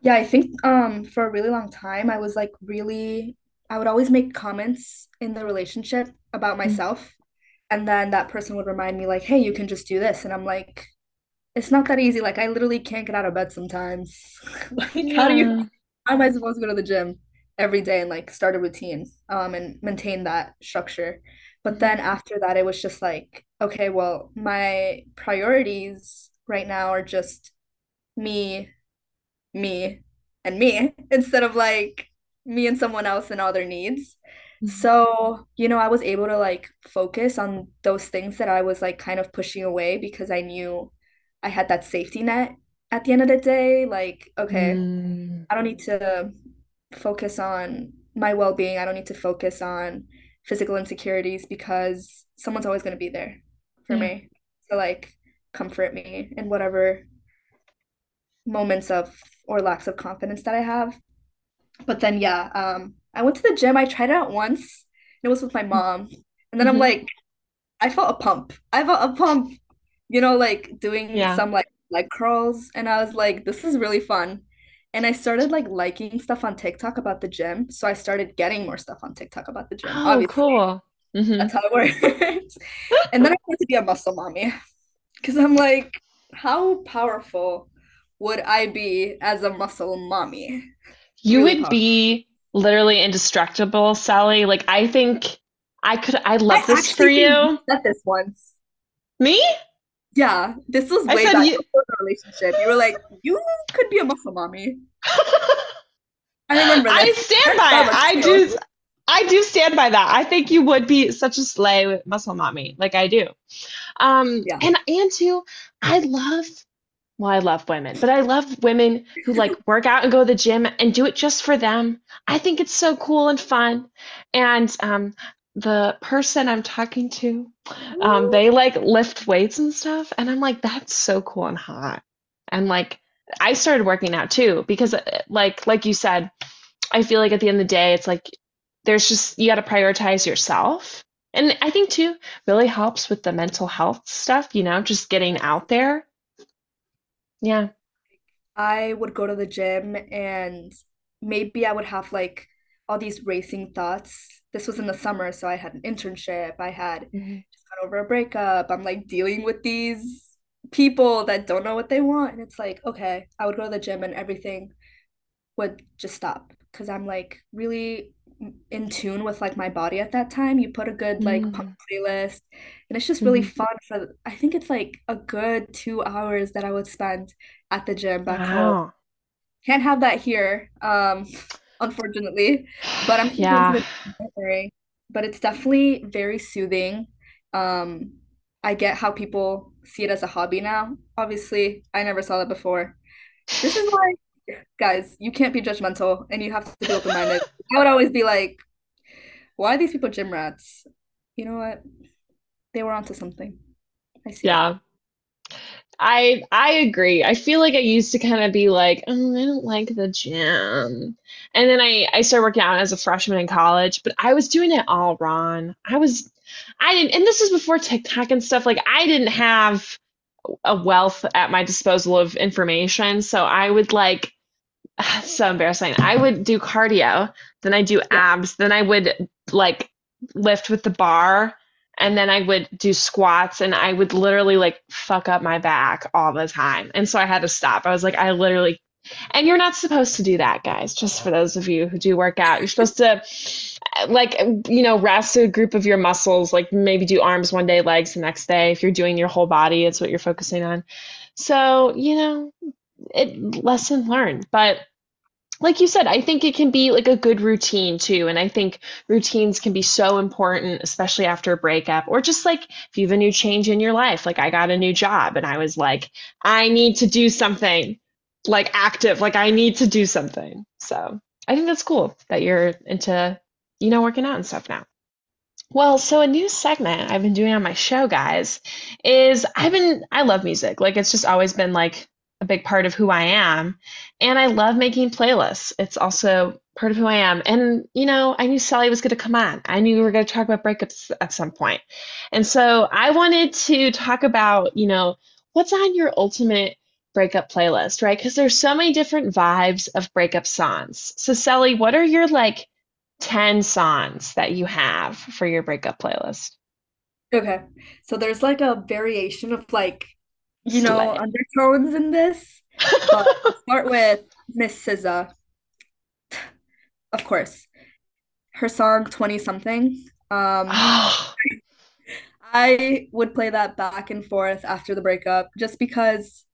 Yeah, I think um for a really long time I was like really I would always make comments in the relationship about Mm. myself and then that person would remind me like, "Hey, you can just do this." And I'm like, "It's not that easy. Like I literally can't get out of bed sometimes." Like how do you yeah. how am I supposed to go to the gym every day and like start a routine um and maintain that structure? But Mhm. then after that it was just like okay, well, my priorities right now are just me, me, and me instead of like me and someone else and all their needs. Mhm. So, you know, I was able to like focus on those things that I was like kind of pushing away because I knew I had that safety net at the end of the day. Like, okay, Mm, I don't need to focus on my well-being. I don't need to focus on physical insecurities because someone's always going to be there for yeah. me to like comfort me in whatever moments of or lacks of confidence that I have. But then yeah, um I went to the gym. I tried it out once. And it was with my mom. And then I'm hmm like, I felt a pump. I felt a pump, you know, like doing Yeah. some like leg curls. And I was like, this is really fun. And I started like liking stuff on TikTok about the gym. So I started getting more stuff on TikTok about the gym. Oh, Obviously, cool. hmm that's how it works. And then I wanted to be a muscle mommy because I'm like, how powerful would I be as a muscle mommy? You Really would be literally indestructible, Cely. Like, I think I could, I I love this for you said this once. Me? Yeah, this was way back you. before the relationship. You were like, you could be a muscle mommy. I remember I stand by it. I too. do. I do stand by that. I think you would be such a slay with muscle mommy, like I do. Um, Yeah. and and too, I love. Well, I love women, but I love women who like work out and go to the gym and do it just for them. I think it's so cool and fun. And um, the person I'm talking to, um, they like lift weights and stuff, and I'm like, that's so cool and hot. And like, I started working out too because, uh, like, like you said, I feel like at the end of the day, it's like there's just you got to prioritize yourself. And I think too really helps with the mental health stuff, you know, just getting out there. Yeah. I would go to the gym and maybe I would have like all these racing thoughts. This was in the summer, so I had an internship. I had Mhm. just got over a breakup. I'm like dealing with these people that don't know what they want. And it's like, okay, I would go to the gym and everything would just stop because I'm like really in tune with like my body at that time. You put a good like pump Mm, playlist and it's just really mhm. fun for I think it's like a good two hours that I would spend at the gym back home. Can't have that here, um, unfortunately, but I'm gonna go to Yeah. But it's definitely very soothing. Um, I get how people see it as a hobby now. Obviously, I never saw that before. This is why guys, you can't be judgmental and you have to be open-minded. I would always be like, why are these people gym rats? You know what? They were onto something. I see. Yeah. I I agree. I feel like I used to kind of be like, oh, I don't like the gym. And then I I started working out as a freshman in college, but I was doing it all wrong. I was I didn't and this was before TikTok and stuff. Like I didn't have a wealth at my disposal of information, so I would like so embarrassing. I would do cardio, then I do abs, then I would like lift with the bar, and then I would do squats, and I would literally like fuck up my back all the time. And so I had to stop. I was like, I literally, and you're not supposed to do that, guys. Just for those of you who do work out, you're supposed to uh, like you know rest a group of your muscles like maybe do arms one day legs the next day if you're doing your whole body it's what you're focusing on so you know it lesson learned but like you said, I think it can be like a good routine too. And I think routines can be so important, especially after a breakup, or just like if you have a new change in your life. Like I got a new job and I was like, I need to do something like active, like I need to do something. So I think that's cool that you're into, you know, working out and stuff now. Well, so a new segment I've been doing on my show, guys, is I've been, I love music. Like it's just always been like a big part of who I am. And I love making playlists. It's also part of who I am. And, you know, I knew Cely was going to come on. I knew we were going to talk about breakups at some point. And so I wanted to talk about, you know, what's on your ultimate breakup playlist, right? Because there's so many different vibes of breakup songs. So, Cely, what are your like 10 songs that you have for your breakup playlist. Okay. So there's like a variation of like, you know, Slay. undertones in this, but start with Miss SZA, of course. Her song 20 something. Um, Oh, I would play that back and forth after the breakup just because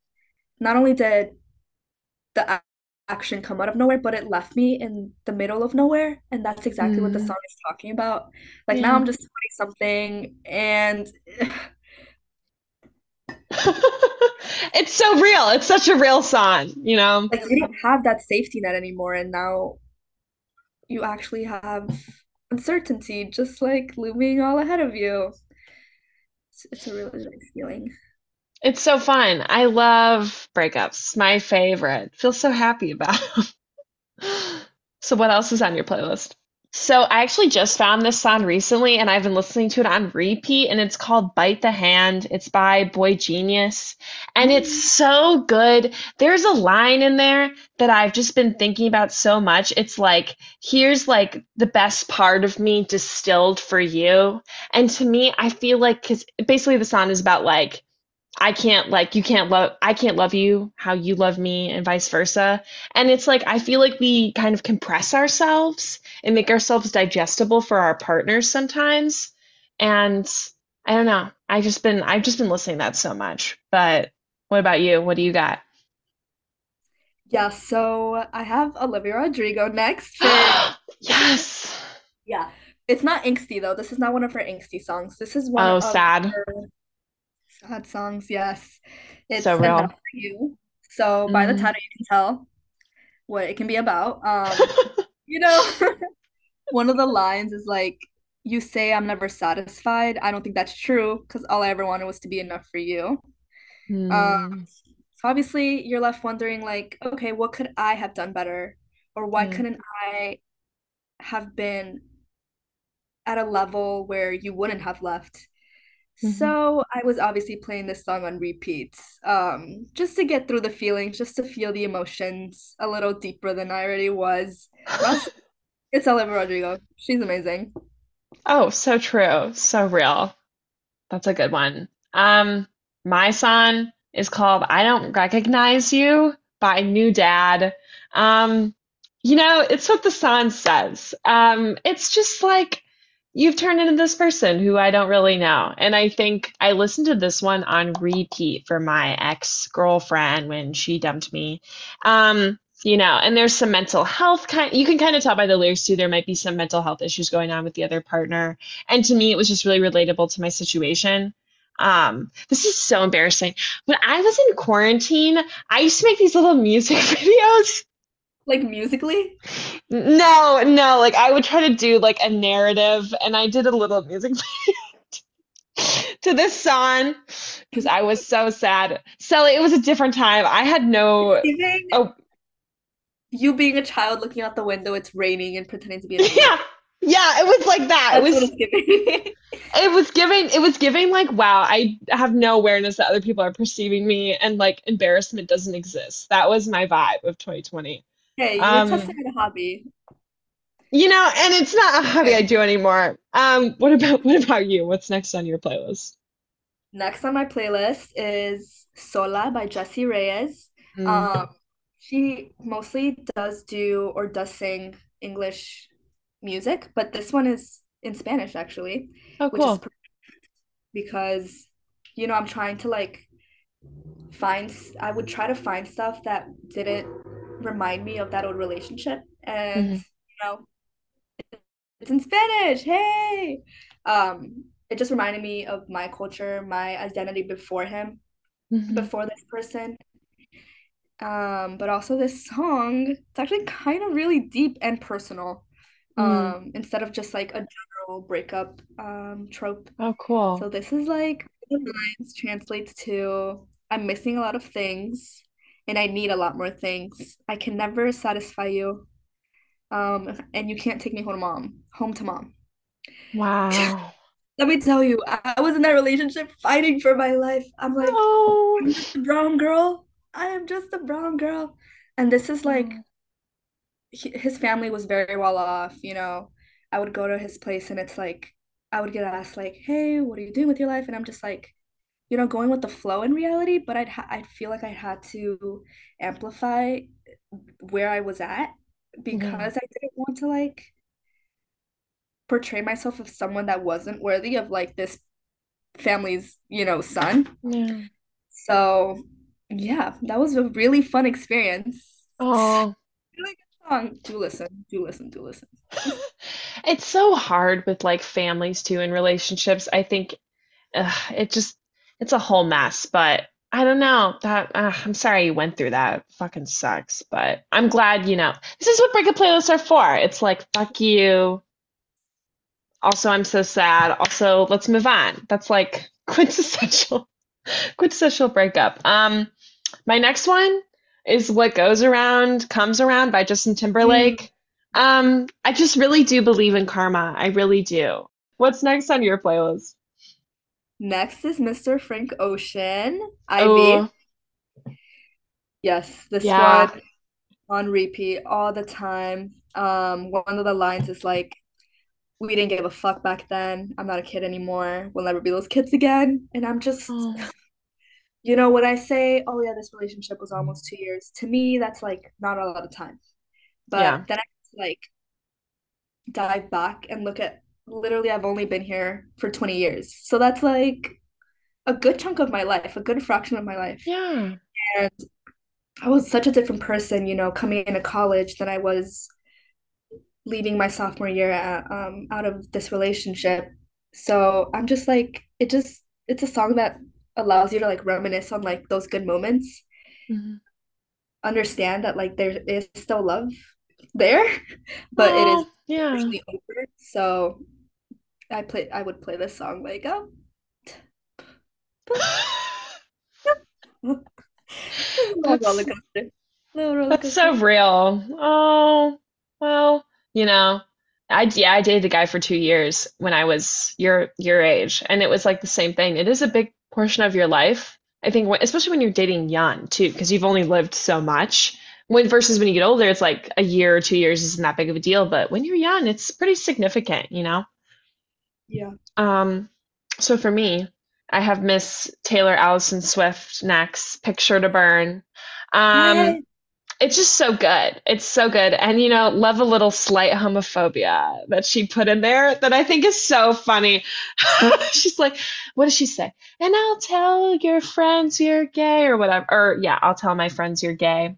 not only did the action come out of nowhere, but it left me in the middle of nowhere. And that's exactly what the Mm, song is talking about. Like now. I'm just 20 something and It's so real. It's such a real song, you know? like you don't have that safety net anymore. And now you actually have uncertainty just like looming all ahead of you. It's, it's a really nice feeling. It's so fun. I love breakups. My favorite. Feel so happy about. So what else is on your playlist? So I actually just found this song recently and I've been listening to it on repeat and it's called Bite the Hand. It's by boygenius and it's Mm. so good. There's a line in there that I've just been thinking about so much. It's like, here's like the best part of me distilled for you. And to me, I feel like, because basically the song is about like, I can't like you can't love I can't love you how you love me and vice versa. And it's like I feel like we kind of compress ourselves and make ourselves digestible for our partners sometimes. And I don't know. I've just been I've just been listening to that so much. But what about you? What do you got? Yeah, so I have Olivia Rodrigo next for Yes. yeah. It's not angsty though. This is not one of her angsty songs. This is one Oh, of sad. her sad songs, yes. It's Enough real. for You. So by the Mm. title you can tell what it can be about. Um, you know, one of the lines is like, you say I'm never satisfied. I don't think that's true because all I ever wanted was to be enough for you. Um, Mm, so obviously you're left wondering like, okay, what could I have done better? Or why mm, couldn't I have been at a level where you wouldn't have left? Mhm. So I was obviously playing this song on repeat, um, just to get through the feelings, just to feel the emotions a little deeper than I already was. It's Olivia Rodrigo. She's amazing. Oh, so true. So real. That's a good one. Um, my song is called I Don't Recognize You by NewDad. Um, you know, it's what the song says. Um, it's just like you've turned into this person who I don't really know. And I think I listened to this one on repeat for my ex-girlfriend when she dumped me. Um, you know, and there's some mental health kind you can kind of tell by the lyrics too, there might be some mental health issues going on with the other partner. And to me, it was just really relatable to my situation. Um, this is so embarrassing. When I was in quarantine, I used to make these little music videos. Like musically, No, no, like I would try to do like a narrative, and I did a little music to this song because I was so sad. So it was a different time. I had no, oh, you being a child looking out the window, it's raining and pretending to be asleep. yeah, yeah, it was like that. It That's what was giving. It was giving, it was giving like, wow, I have no awareness that other people are perceiving me and like embarrassment doesn't exist. That was my vibe of 2020. Hey, you're Um, testing a hobby. you know, and it's not a hobby I do anymore. Um, what about what about you? What's next on your playlist? Next on my playlist is Sola by Jessie Reyez. Mm. Um, she mostly does do or does sing English music, but this one is in Spanish actually, Oh, which is cool. because, you know, I'm trying to like find, I would try to find stuff that didn't remind me of that old relationship. And, hmm you know, it's in Spanish. Hey. Um, it just reminded me of my culture, my identity before him, hmm before this person. Um, but also this song, it's actually kind of really deep and personal. Mm. Um, instead of just like a general breakup um trope. Oh, cool. So this is like the lines translates to I'm missing a lot of things and I need a lot more things. I can never satisfy you. Um, and you can't take me home to mom, home to mom. Wow. Let me tell you, I was in that relationship fighting for my life. I'm like, Oh. I'm just a brown girl. I am just a brown girl. And this is like, he, his family was very well off, you know. I would go to his place and it's like, I would get asked like, "Hey, what are you doing with your life?" And I'm just like, you know, going with the flow in reality, but I'd ha I'd feel like I had to amplify where I was at Yeah. because I didn't want to like portray myself as someone that wasn't worthy of like this family's, you know, son. Yeah. So yeah, that was a really fun experience. Oh, Really good song. Do listen, do listen, do listen. it's so hard with like families too in relationships. I think it just it's a whole mess, but I don't know that uh, I'm sorry you went through that. Fucking sucks, but I'm glad you know. This is what breakup playlists are for. It's like fuck you. Also, I'm so sad. Also, let's move on. That's like quintessential quintessential breakup. Um, my next one is What Goes Around Comes Around by Justin Mm. Timberlake. Um, I just really do believe in karma. I really do. What's next on your playlist? Next is Mr. Frank Ocean, Oh, Ivy. Yes, this one on repeat all the time. Um, one of the lines is like, "We didn't give a fuck back then. I'm not a kid anymore. We'll never be those kids again." And I'm just, Oh, you know, when I say, "Oh yeah, this relationship was almost two years," to me that's like not a lot of time. But yeah. then I like dive back and look at literally I've only been here for 20 years. So that's like a good chunk of my life, a good fraction of my life. Yeah. And I was such a different person, you know, coming into college than I was leaving my sophomore year at, um, out of this relationship. So I'm just like, it just, it's a song that allows you to like reminisce on like those good moments, Mhm. understand that like there is still love there, but it is yeah. over. So I play, I would play this song like, oh, little roller That's coaster, little roller That's coaster. so real. Oh, well, you know, I yeah, I dated a guy for two years when I was your your age, and it was like the same thing. It is a big portion of your life. I think, when, especially when you're dating young too, because you've only lived so much. When versus when you get older, it's like a year or two years isn't that big of a deal, but when you're young, it's pretty significant, you know? Yeah. Um, so for me, I have Miss Taylor Allison Swift next, Picture to Burn. Um, Yes. it's just so good. It's so good. And you know, love a little slight homophobia that she put in there that I think is so funny. She's like, what does she say? And I'll tell your friends you're gay or whatever. Or yeah, I'll tell my friends you're gay.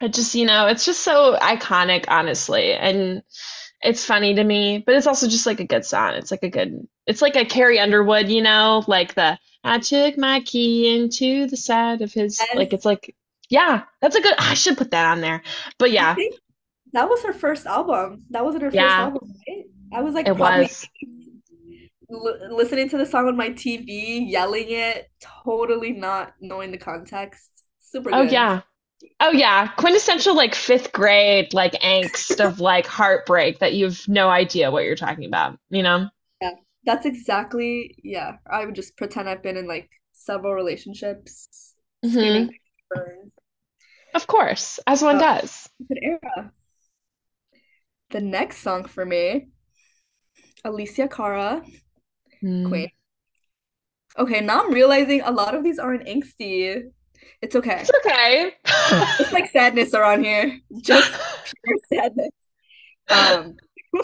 It just, you know, it's just so iconic, honestly. And it's funny to me, but it's also just like a good song. It's like a good, it's like a Carrie Underwood, you know, like the I took my key into the side of his, like it's like, yeah, that's a good, I should put that on there. But yeah, that was her first album. That wasn't her first album, right? I was like it was. l listening to the song on my TV, yelling it, totally not knowing the context. Super Oh good. yeah. Oh yeah. Quintessential like fifth grade like angst of like heartbreak that you've no idea what you're talking about, you know? Yeah, that's exactly, yeah. I would just pretend I've been in like several relationships, screaming hmm. Of course, as one Oh, does. good era. The next song for me, Alessia Cara, Mm. Queen. Okay, now I'm realizing a lot of these aren't angsty. It's okay. It's okay. okay. It's like sadness around here. Just pure sadness. Um,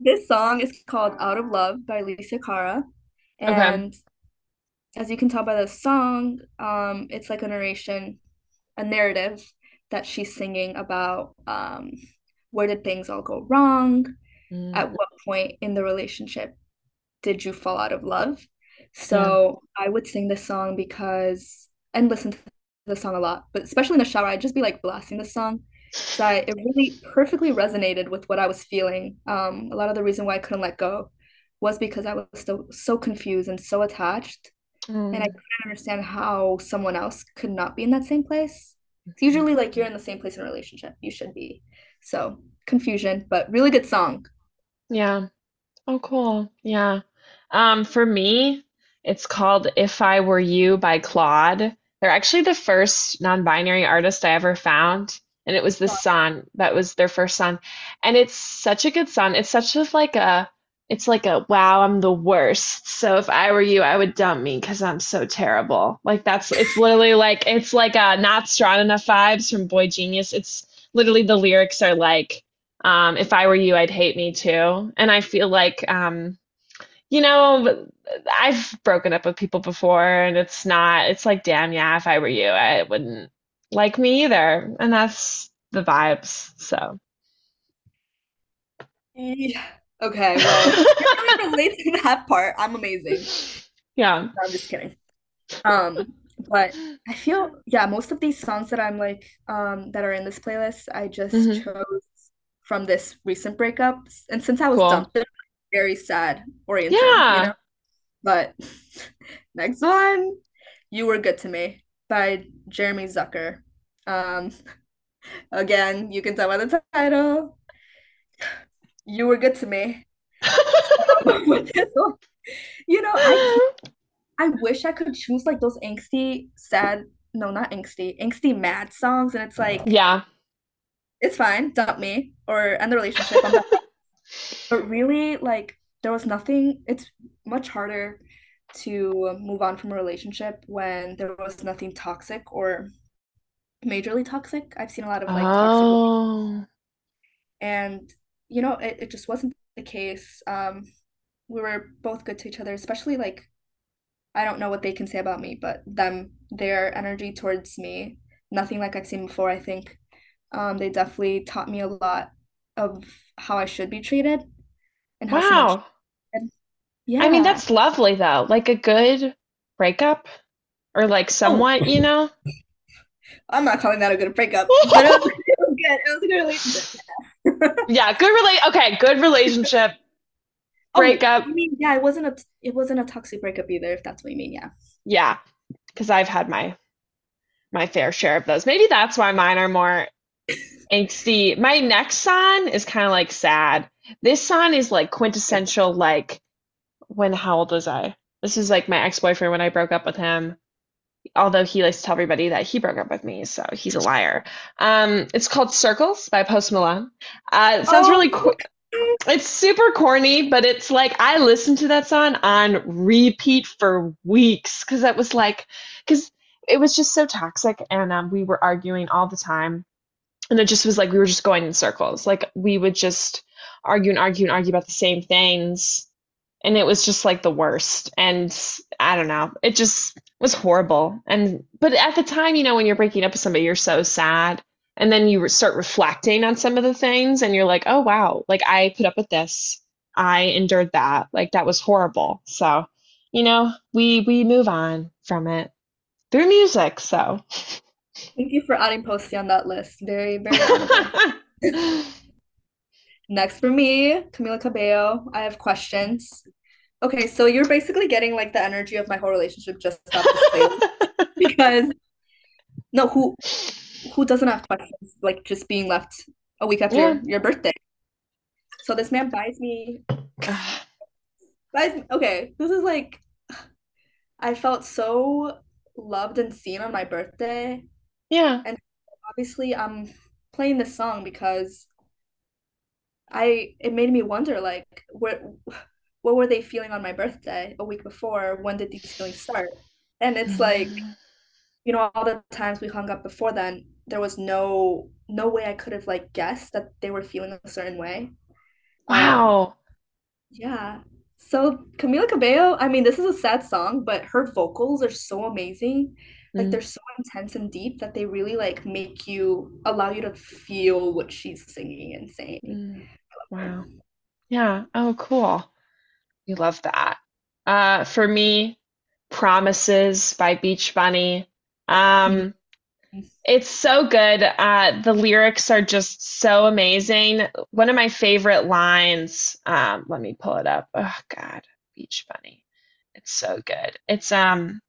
this song is called Out of Love by Alessia Cara. Okay. And as you can tell by the song, um, it's like a narration, a narrative that she's singing about um, where did things all go wrong? Mm. At what point in the relationship did you fall out of love? Yeah. So I would sing this song because, and listen to the song a lot, but especially in the shower, I'd just be like blasting the song because I it really perfectly resonated with what I was feeling. Um, a lot of the reason why I couldn't let go was because I was still so confused and so attached, and I Mm. couldn't understand how someone else could not be in that same place. It's usually like you're in the same place in a relationship, you should be. So confusion, but really good song. Yeah. Oh, cool. Yeah. Um, for me, it's called If I Were You by Claud. They're actually the first non-binary artist I ever found, and it was this song that was their first song. And it's such a good song. It's such a like a it's like a wow, I'm the worst. So if I were you, I would dump me because I'm so terrible. Like that's it's literally like it's like a not strong enough vibes from boygenius. It's literally the lyrics are like um, if I were you, I'd hate me too. And I feel like um, you know, I've broken up with people before and it's not, it's like, damn, yeah, if I were you, I wouldn't like me either. And that's the vibes. So, Yeah. Okay, well, if you can really relate to that part. I'm amazing. yeah. No, I'm just kidding. Um, but I feel yeah, most of these songs that I'm like um that are in this playlist, I just hmm chose from this recent breakup. And since I was Cool. dumped, it's very sad oriented, you know? Yeah. But next one, You Were Good to Me by Jeremy Zucker. Um, again, you can tell by the title. You were good to me. With this one, you know, I I wish I could choose like those angsty, sad, no, not angsty, angsty mad songs, and it's like Yeah. it's fine, dump me or end the relationship. But really, like there was nothing. It's much harder to move on from a relationship when there was nothing toxic or majorly toxic. I've seen a lot of like toxic, Oh, and you know, it, it just wasn't the case. Um, we were both good to each other, especially like I don't know what they can say about me, but them, their energy towards me, nothing like I've seen before. I think um, they definitely taught me a lot of how I should be treated and someone should. I mean, that's lovely though. Like a good breakup or like Oh, somewhat, you know? I'm not calling that a good breakup, but it was, it was good. It was a good relationship. Yeah, good relate. Okay, good relationship, Oh, breakup. I mean, yeah, it wasn't a it wasn't a toxic breakup either, if that's what you mean. Yeah. Yeah, because I've had my my fair share of those. Maybe that's why mine are more angsty. My next song is kind of like sad. This song is like quintessential, like when how old was I? This is like my ex-boyfriend when I broke up with him. Although he likes to tell everybody that he broke up with me, so he's a liar. Um, it's called Circles by Post Malone. Uh, it sounds Oh, really cool. it's super corny, but it's like I listened to that song on repeat for weeks because it was like, because it was just so toxic and um, we were arguing all the time. And it just was like we were just going in circles. Like we would just argue and argue and argue about the same things. And it was just like the worst. And I don't know, it just was horrible. And but at the time, you know, when you're breaking up with somebody, you're so sad. And then you start reflecting on some of the things and you're like, oh wow, like I put up with this. I endured that. Like that was horrible. So, you know, we we move on from it through music. So, thank you for adding Posty on that list. Very, very. Next for me, Camila Cabello. I have questions. Okay, so you're basically getting like the energy of my whole relationship just off because no, who who doesn't have questions like just being left a week Yeah. after your birthday? So this man buys me buys me, okay, this is like I felt so loved and seen on my birthday, Yeah. and obviously I'm playing this song because I it made me wonder like what what were they feeling on my birthday a week before? When did these feelings start? And it's like Mhm. you know, all the times we hung up before then, there was no no way I could have like guessed that they were feeling a certain way. Um, Wow. yeah. So Camila Cabello, I mean, this is a sad song, but her vocals are so amazing. Like they're Mm, so intense and deep that they really like make you allow you to feel what she's singing and saying. mm. Wow. Yeah. Oh, cool. We love that. Uh, for me, Promises by Beach Bunny. Um, it's so good. Uh, the lyrics are just so amazing. One of my favorite lines, um, let me pull it up. Oh God, Beach Bunny. It's so good. It's um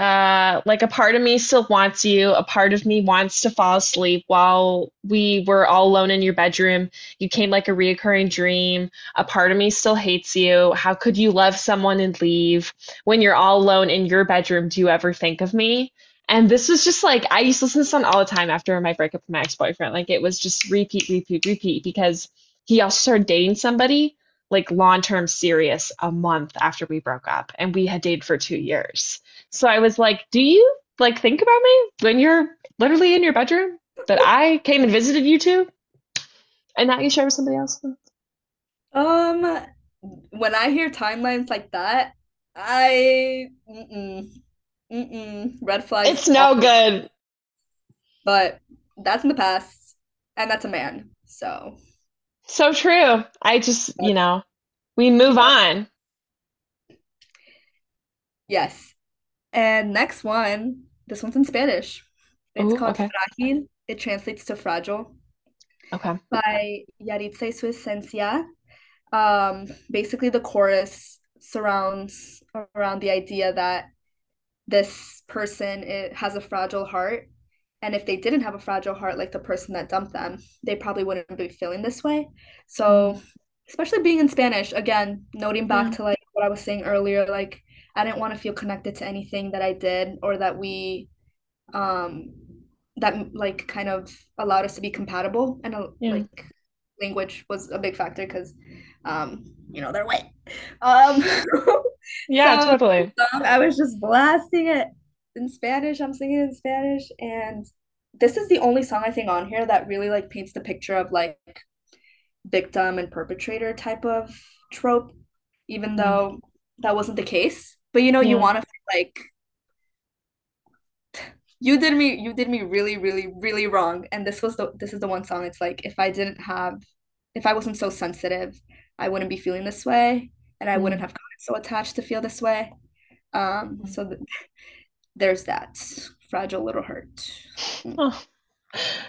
Uh, like a part of me still wants you, a part of me wants to fall asleep while we were all alone in your bedroom. You came like a reoccurring dream. A part of me still hates you. How could you love someone and leave? When you're all alone in your bedroom, do you ever think of me? And this was just like I used to listen to this song all the time after my breakup with my ex-boyfriend. Like it was just repeat, repeat, repeat because he also started dating somebody like long-term serious a month after we broke up, and we had dated for two years. So I was like, "Do you like think about me when you're literally in your bedroom that I came and visited you too, and now you share with somebody else?" Um, when I hear timelines like that, I mm-mm, mm-mm, red flags. It's no good. But that's in the past, and that's a man. So So true. I just, you know, we move on. yes. And next one, this one's in Spanish. It's Oh, called okay. Frágil. It translates to fragile Okay. by Yaritza y su esencia. Um, basically, the chorus surrounds around the idea that this person it has a fragile heart, and if they didn't have a fragile heart, like the person that dumped them, they probably wouldn't be feeling this way. Mm, So, especially being in Spanish, again, noting back Yeah. to like what I was saying earlier, like I didn't want to feel connected to anything that I did or that we um that like kind of allowed us to be compatible and uh, Yeah. like language was a big factor because um you know they're white um Yeah, so totally. song, I was just blasting it in Spanish I'm singing in Spanish and this is the only song I think on here that really like paints the picture of like victim and perpetrator type of trope even Mm, though that wasn't the case. But you know you want to feel like you did me you did me really really really wrong and this was the this is the one song. It's like if I didn't have if I wasn't so sensitive I wouldn't be feeling this way and I wouldn't Mm, have gotten so attached to feel this way. Um mm. so th there's that fragile little heart Mm. Oh,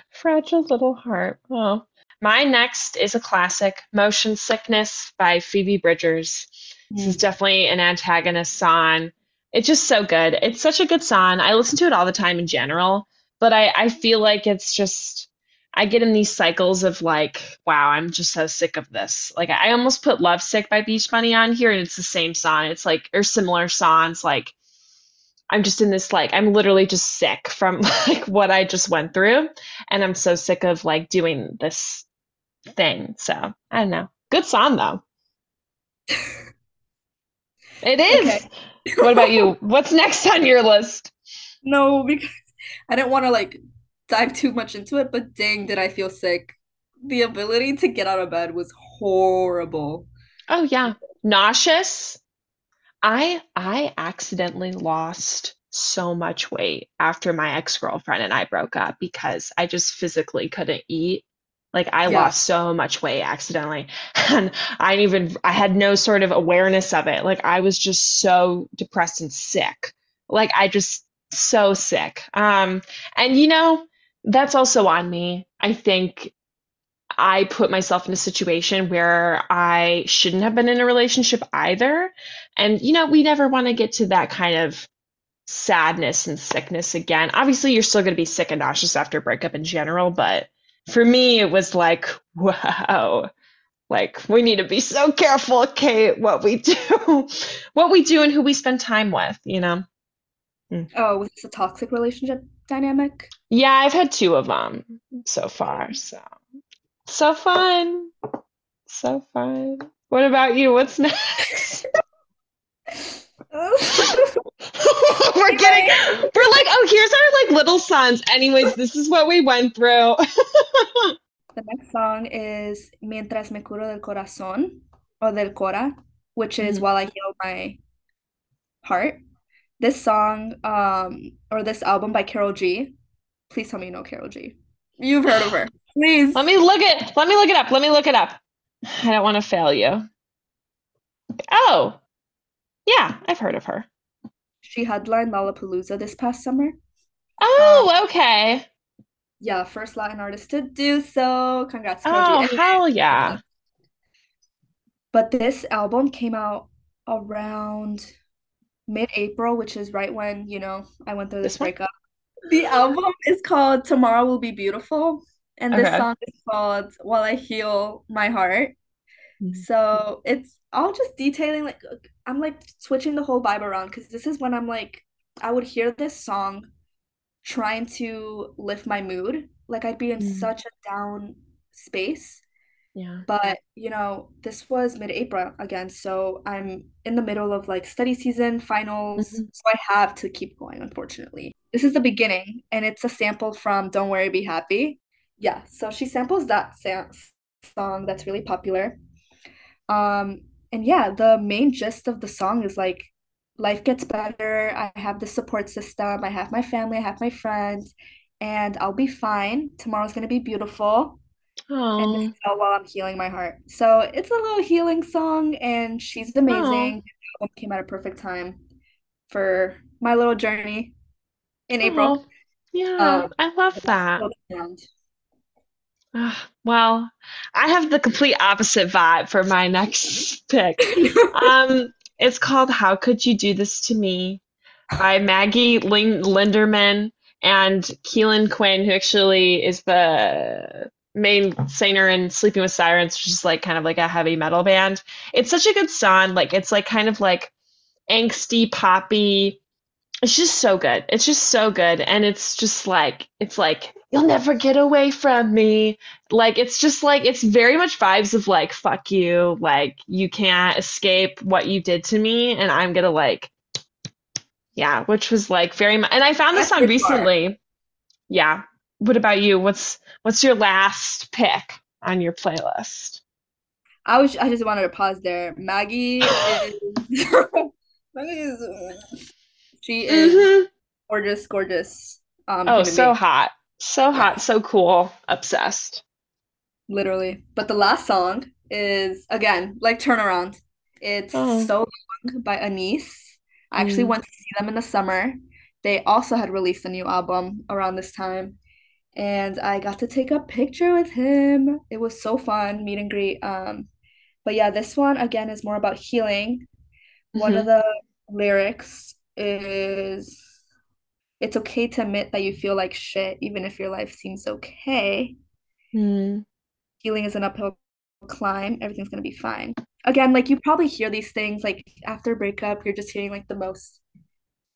fragile little heart. Oh. My next is a classic, Motion Sickness by Phoebe Bridgers. This is Mm. definitely an antagonist song. It's just so good. It's such a good song. I listen to it all the time in general, but I, I feel like it's just, I get in these cycles of like, wow, I'm just so sick of this. Like, I almost put Love Sick by Beach Bunny on here, and it's the same song. It's like, or similar songs. Like, I'm just in this, like, I'm literally just sick from like what I just went through. And I'm so sick of like doing this thing. So, I don't know. Good song, though. It is. okay. What about you? What's next on your list? no because I didn't want to like dive too much into it but dang did I feel sick the ability to get out of bed was horrible Oh yeah, nauseous. I I accidentally lost so much weight after my ex-girlfriend and I broke up because I just physically couldn't eat. Like I yeah lost so much weight accidentally. And I didn't even I had no sort of awareness of it. Like I was just so depressed and sick. Like I just so sick. Um and you know, that's also on me. I think I put myself in a situation where I shouldn't have been in a relationship either. And, you know, we never want to get to that kind of sadness and sickness again. Obviously, you're still going to be sick and nauseous after a breakup in general, but for me, it was like, wow, like we need to be so careful, Kate, what we do, what we do and who we spend time with, you know? Mm. oh was this a toxic relationship dynamic Yeah, I've had two of them so far, so so fun. So fun. What about you? What's next? We're getting, we're like, oh, here's our like little sons. Anyways, this is what we went through. the next song is Mientras me curo del corazón or del cora, which is Mhm. While I Heal My Heart. This song, um, or this album by Karol G. Please tell me you know Karol G. You've heard of her. Let me look it. Let me look it up. Let me look it up. I don't want to fail you. Oh, yeah, I've heard of her. She headlined Lollapalooza this past summer. Um, Oh, okay. yeah, first Latin artist to do so. Congrats, Oh, Anyway, hell yeah. but this album came out around mid-April, which is right when, you know, I went through this This one? breakup. The album is called Tomorrow Will Be Beautiful, and this Okay. song is called While I Heal My Heart. Mhm. So it's all just detailing like I'm like switching the whole vibe around because this is when I'm like I would hear this song trying to lift my mood. Like I'd be in Mm, such a down space. Yeah. But you know, this was mid-April again, so I'm in the middle of like study season, finals, Mhm. so I have to keep going, unfortunately. This is the beginning, and it's a sample from Don't Worry, Be Happy. Yeah, so she samples that sa song that's really popular. Um, and yeah, the main gist of the song is like life gets better. I have the support system. I have my family. I have my friends, and I'll be fine. Tomorrow's gonna be beautiful. And this is all while I'm healing my heart. So it's a little healing song, and she's amazing. Album came at a perfect time for my little journey in April. oh. Yeah, Um, I love that. Well, I have the complete opposite vibe for my next pick. Um, it's called How Could You Do This to Me by Maggie Lin Lindemann and Kellin Quinn, who actually is the main singer in Sleeping with Sirens, which is like kind of like a heavy metal band. It's such a good song. Like it's like kind of like angsty, poppy it's just so good. It's just so good. And it's just like, it's like, you'll never get away from me. Like, it's just like, it's very much vibes of like, fuck you. Like, you can't escape what you did to me. And I'm gonna like, yeah, which was like very much. And I found this That's song far. recently. Yeah. What about you? What's, what's your last pick on your playlist? I was I just wanted to pause there. Maggie is Maggie is she is hmm gorgeous, gorgeous um Oh, so hot. So hot. So cool. Obsessed. literally. But the last song is again like Turnaround. It's Oh. So Long by Anise. I actually Mm. went to see them in the summer. They also had released a new album around this time. And I got to take a picture with him. It was so fun, meet and greet. Um, but yeah, this one again is more about healing. One of the lyrics is it's okay to admit that you feel like shit, even if your life seems okay. Mm. Healing is an uphill climb. Everything's gonna be fine. Again, like you probably hear these things like after a breakup, you're just hearing like the most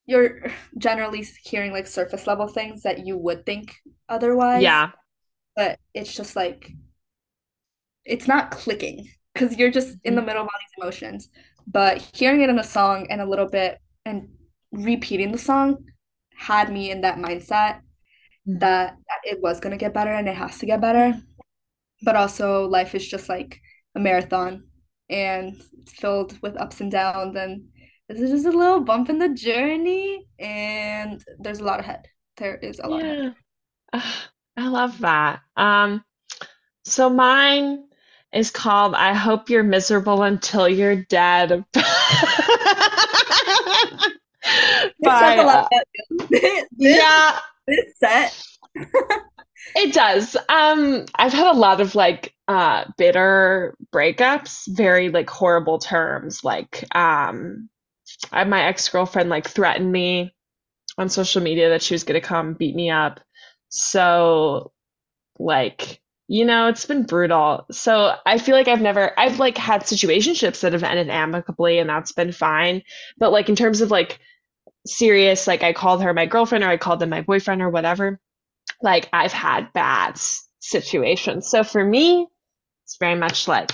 you're generally hearing like surface level things that you would think otherwise, Yeah. but it's just like it's not clicking because you're just in the Mhm. middle of all these emotions. But hearing it in a song and a little bit and repeating the song had me in that mindset Mhm. that, it was going to get better and it has to get better. But also, life is just like a marathon and it's filled with ups and downs. And this is just a little bump in the journey. And there's a lot ahead. There is a lot ahead. Yeah. I love that. Um, so mine is called I Hope You're Miserable Until You're Dead It says by a lot uh. This, yeah, this set. it does. Um, I've had a lot of like uh bitter breakups, very like horrible terms. Like um I, my ex-girlfriend like threatened me on social media that she was gonna come beat me up. So like you know it's been brutal so i feel like i've never i've like had situationships that have ended amicably and that's been fine but like in terms of like serious like i called her my girlfriend or i called them my boyfriend or whatever like i've had bad situations. So for me it's very much like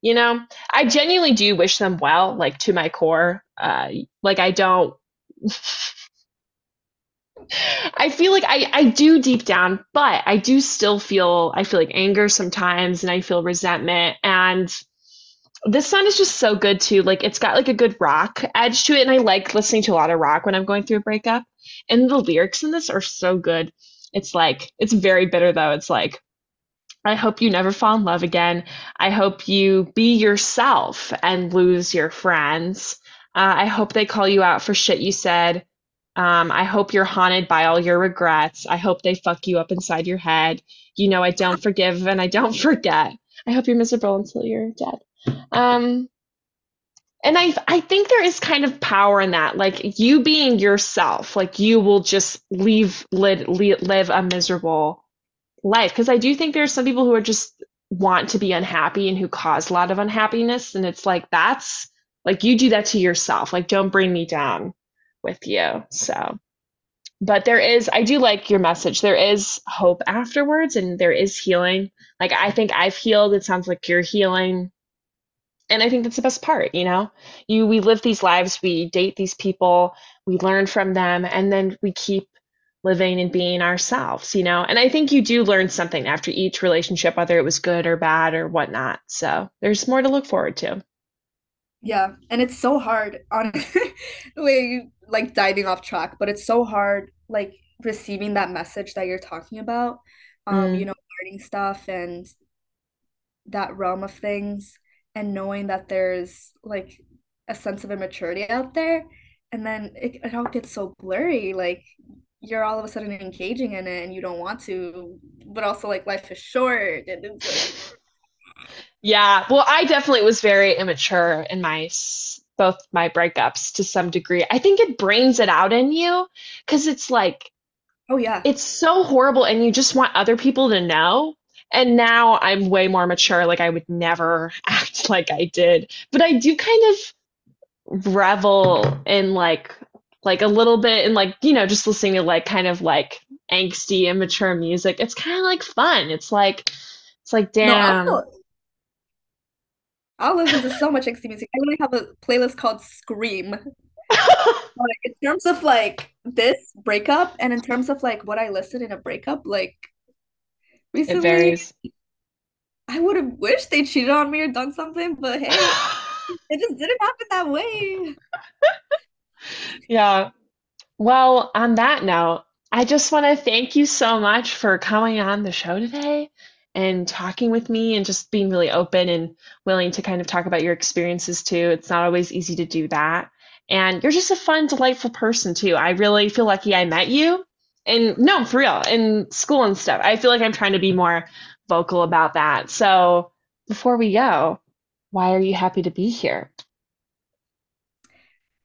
you know i genuinely do wish them well like to my core. Uh like i don't I feel like I, I do deep down, but I do still feel I feel like anger sometimes and I feel resentment. And this song is just so good too. Like it's got like a good rock edge to it and I like listening to a lot of rock when I'm going through a breakup. And the lyrics in this are so good. It's like it's very bitter though. It's like I hope you never fall in love again. I hope you be yourself and lose your friends. Uh, I hope they call you out for shit you said. Um, I hope you're haunted by all your regrets. I hope they fuck you up inside your head. You know, I don't forgive and I don't forget. I hope you're miserable until you're dead. Um, and I, I think there is kind of power in that. Like you being yourself, like you will just leave, live, live a miserable life. Because I do think there are some people who are just want to be unhappy and who cause a lot of unhappiness and it's like that's like you do that to yourself. Like don't bring me down with you. So but there is I do like your message. There is hope afterwards and there is healing. Like I think I've healed. It sounds like you're healing and I think that's the best part you know you we live these lives we date these people we learn from them and then we keep living and being ourselves, you know? And I think you do learn something after each relationship, whether it was good or bad or whatnot. So there's more to look forward to. Yeah, and it's so hard on we like diving off track, but it's so hard like receiving that message that you're talking about. Um, you Mm, know, learning stuff and that realm of things and knowing that there's like a sense of immaturity out there and then it, it all gets so blurry like you're all of a sudden engaging in it and you don't want to but also like life is short and it's like yeah. Well, I definitely was very immature in my both my breakups to some degree. I think it brains it out in you because it's like oh yeah it's so horrible and you just want other people to know. And now I'm way more mature. Like I would never act like I did. But I do kind of revel in like like a little bit in like, you know, just listening to like kind of like angsty, immature music. It's kind of like fun. It's like it's like no damn. also I'll listen to so much XT music. I literally have a playlist called Scream. But in terms of like this breakup and in terms of like what I listed in a breakup, like It recently varies. I would have wished they cheated on me or done something, but hey, it just didn't happen that way. Yeah. Well, on that note, I just want to thank you so much for coming on the show today and talking with me and just being really open and willing to kind of talk about your experiences too. It's not always easy to do that. And you're just a fun, delightful person too. I really feel lucky I met you. And no, for real, in school and stuff. I feel like I'm trying to be more vocal about that. So before we go, why are you happy to be here?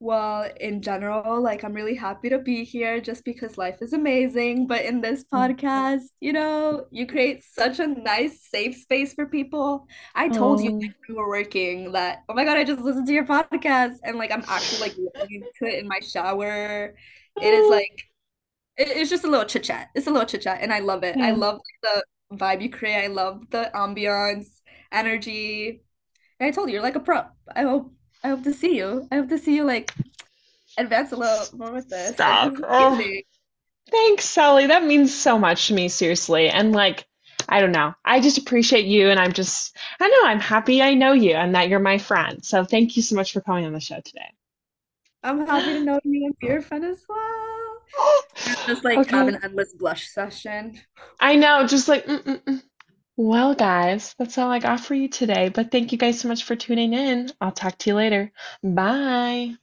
Well, in general, like I'm really happy to be here just because life is amazing. But in this Mm. podcast, you know, you create such a nice, safe space for people. I told you Oh, like, when we were working that, oh my God, I just listened to your podcast and like I'm actually like listening to it in my shower. It is oh, like it- it's just a little chit chat. It's a little chit chat, and I love it. I hmm. love the vibe you create. I love the ambiance, energy. And I told you, you're like a pro. I hope I hope to see you. I hope to see you like advance a little more with this. Stop. Oh. Thanks, Cely. That means so much to me, seriously. And like, I don't know. I just appreciate you, and I'm just, I know, I'm happy I know you and that you're my friend. So thank you so much for coming on the show today. I'm happy to know you and be your friend as well. Just like have an endless blush session. I know, just like, mm-mm-mm. Well, guys, that's all I got for you today. But thank you guys so much for tuning in. I'll talk to you later. Bye.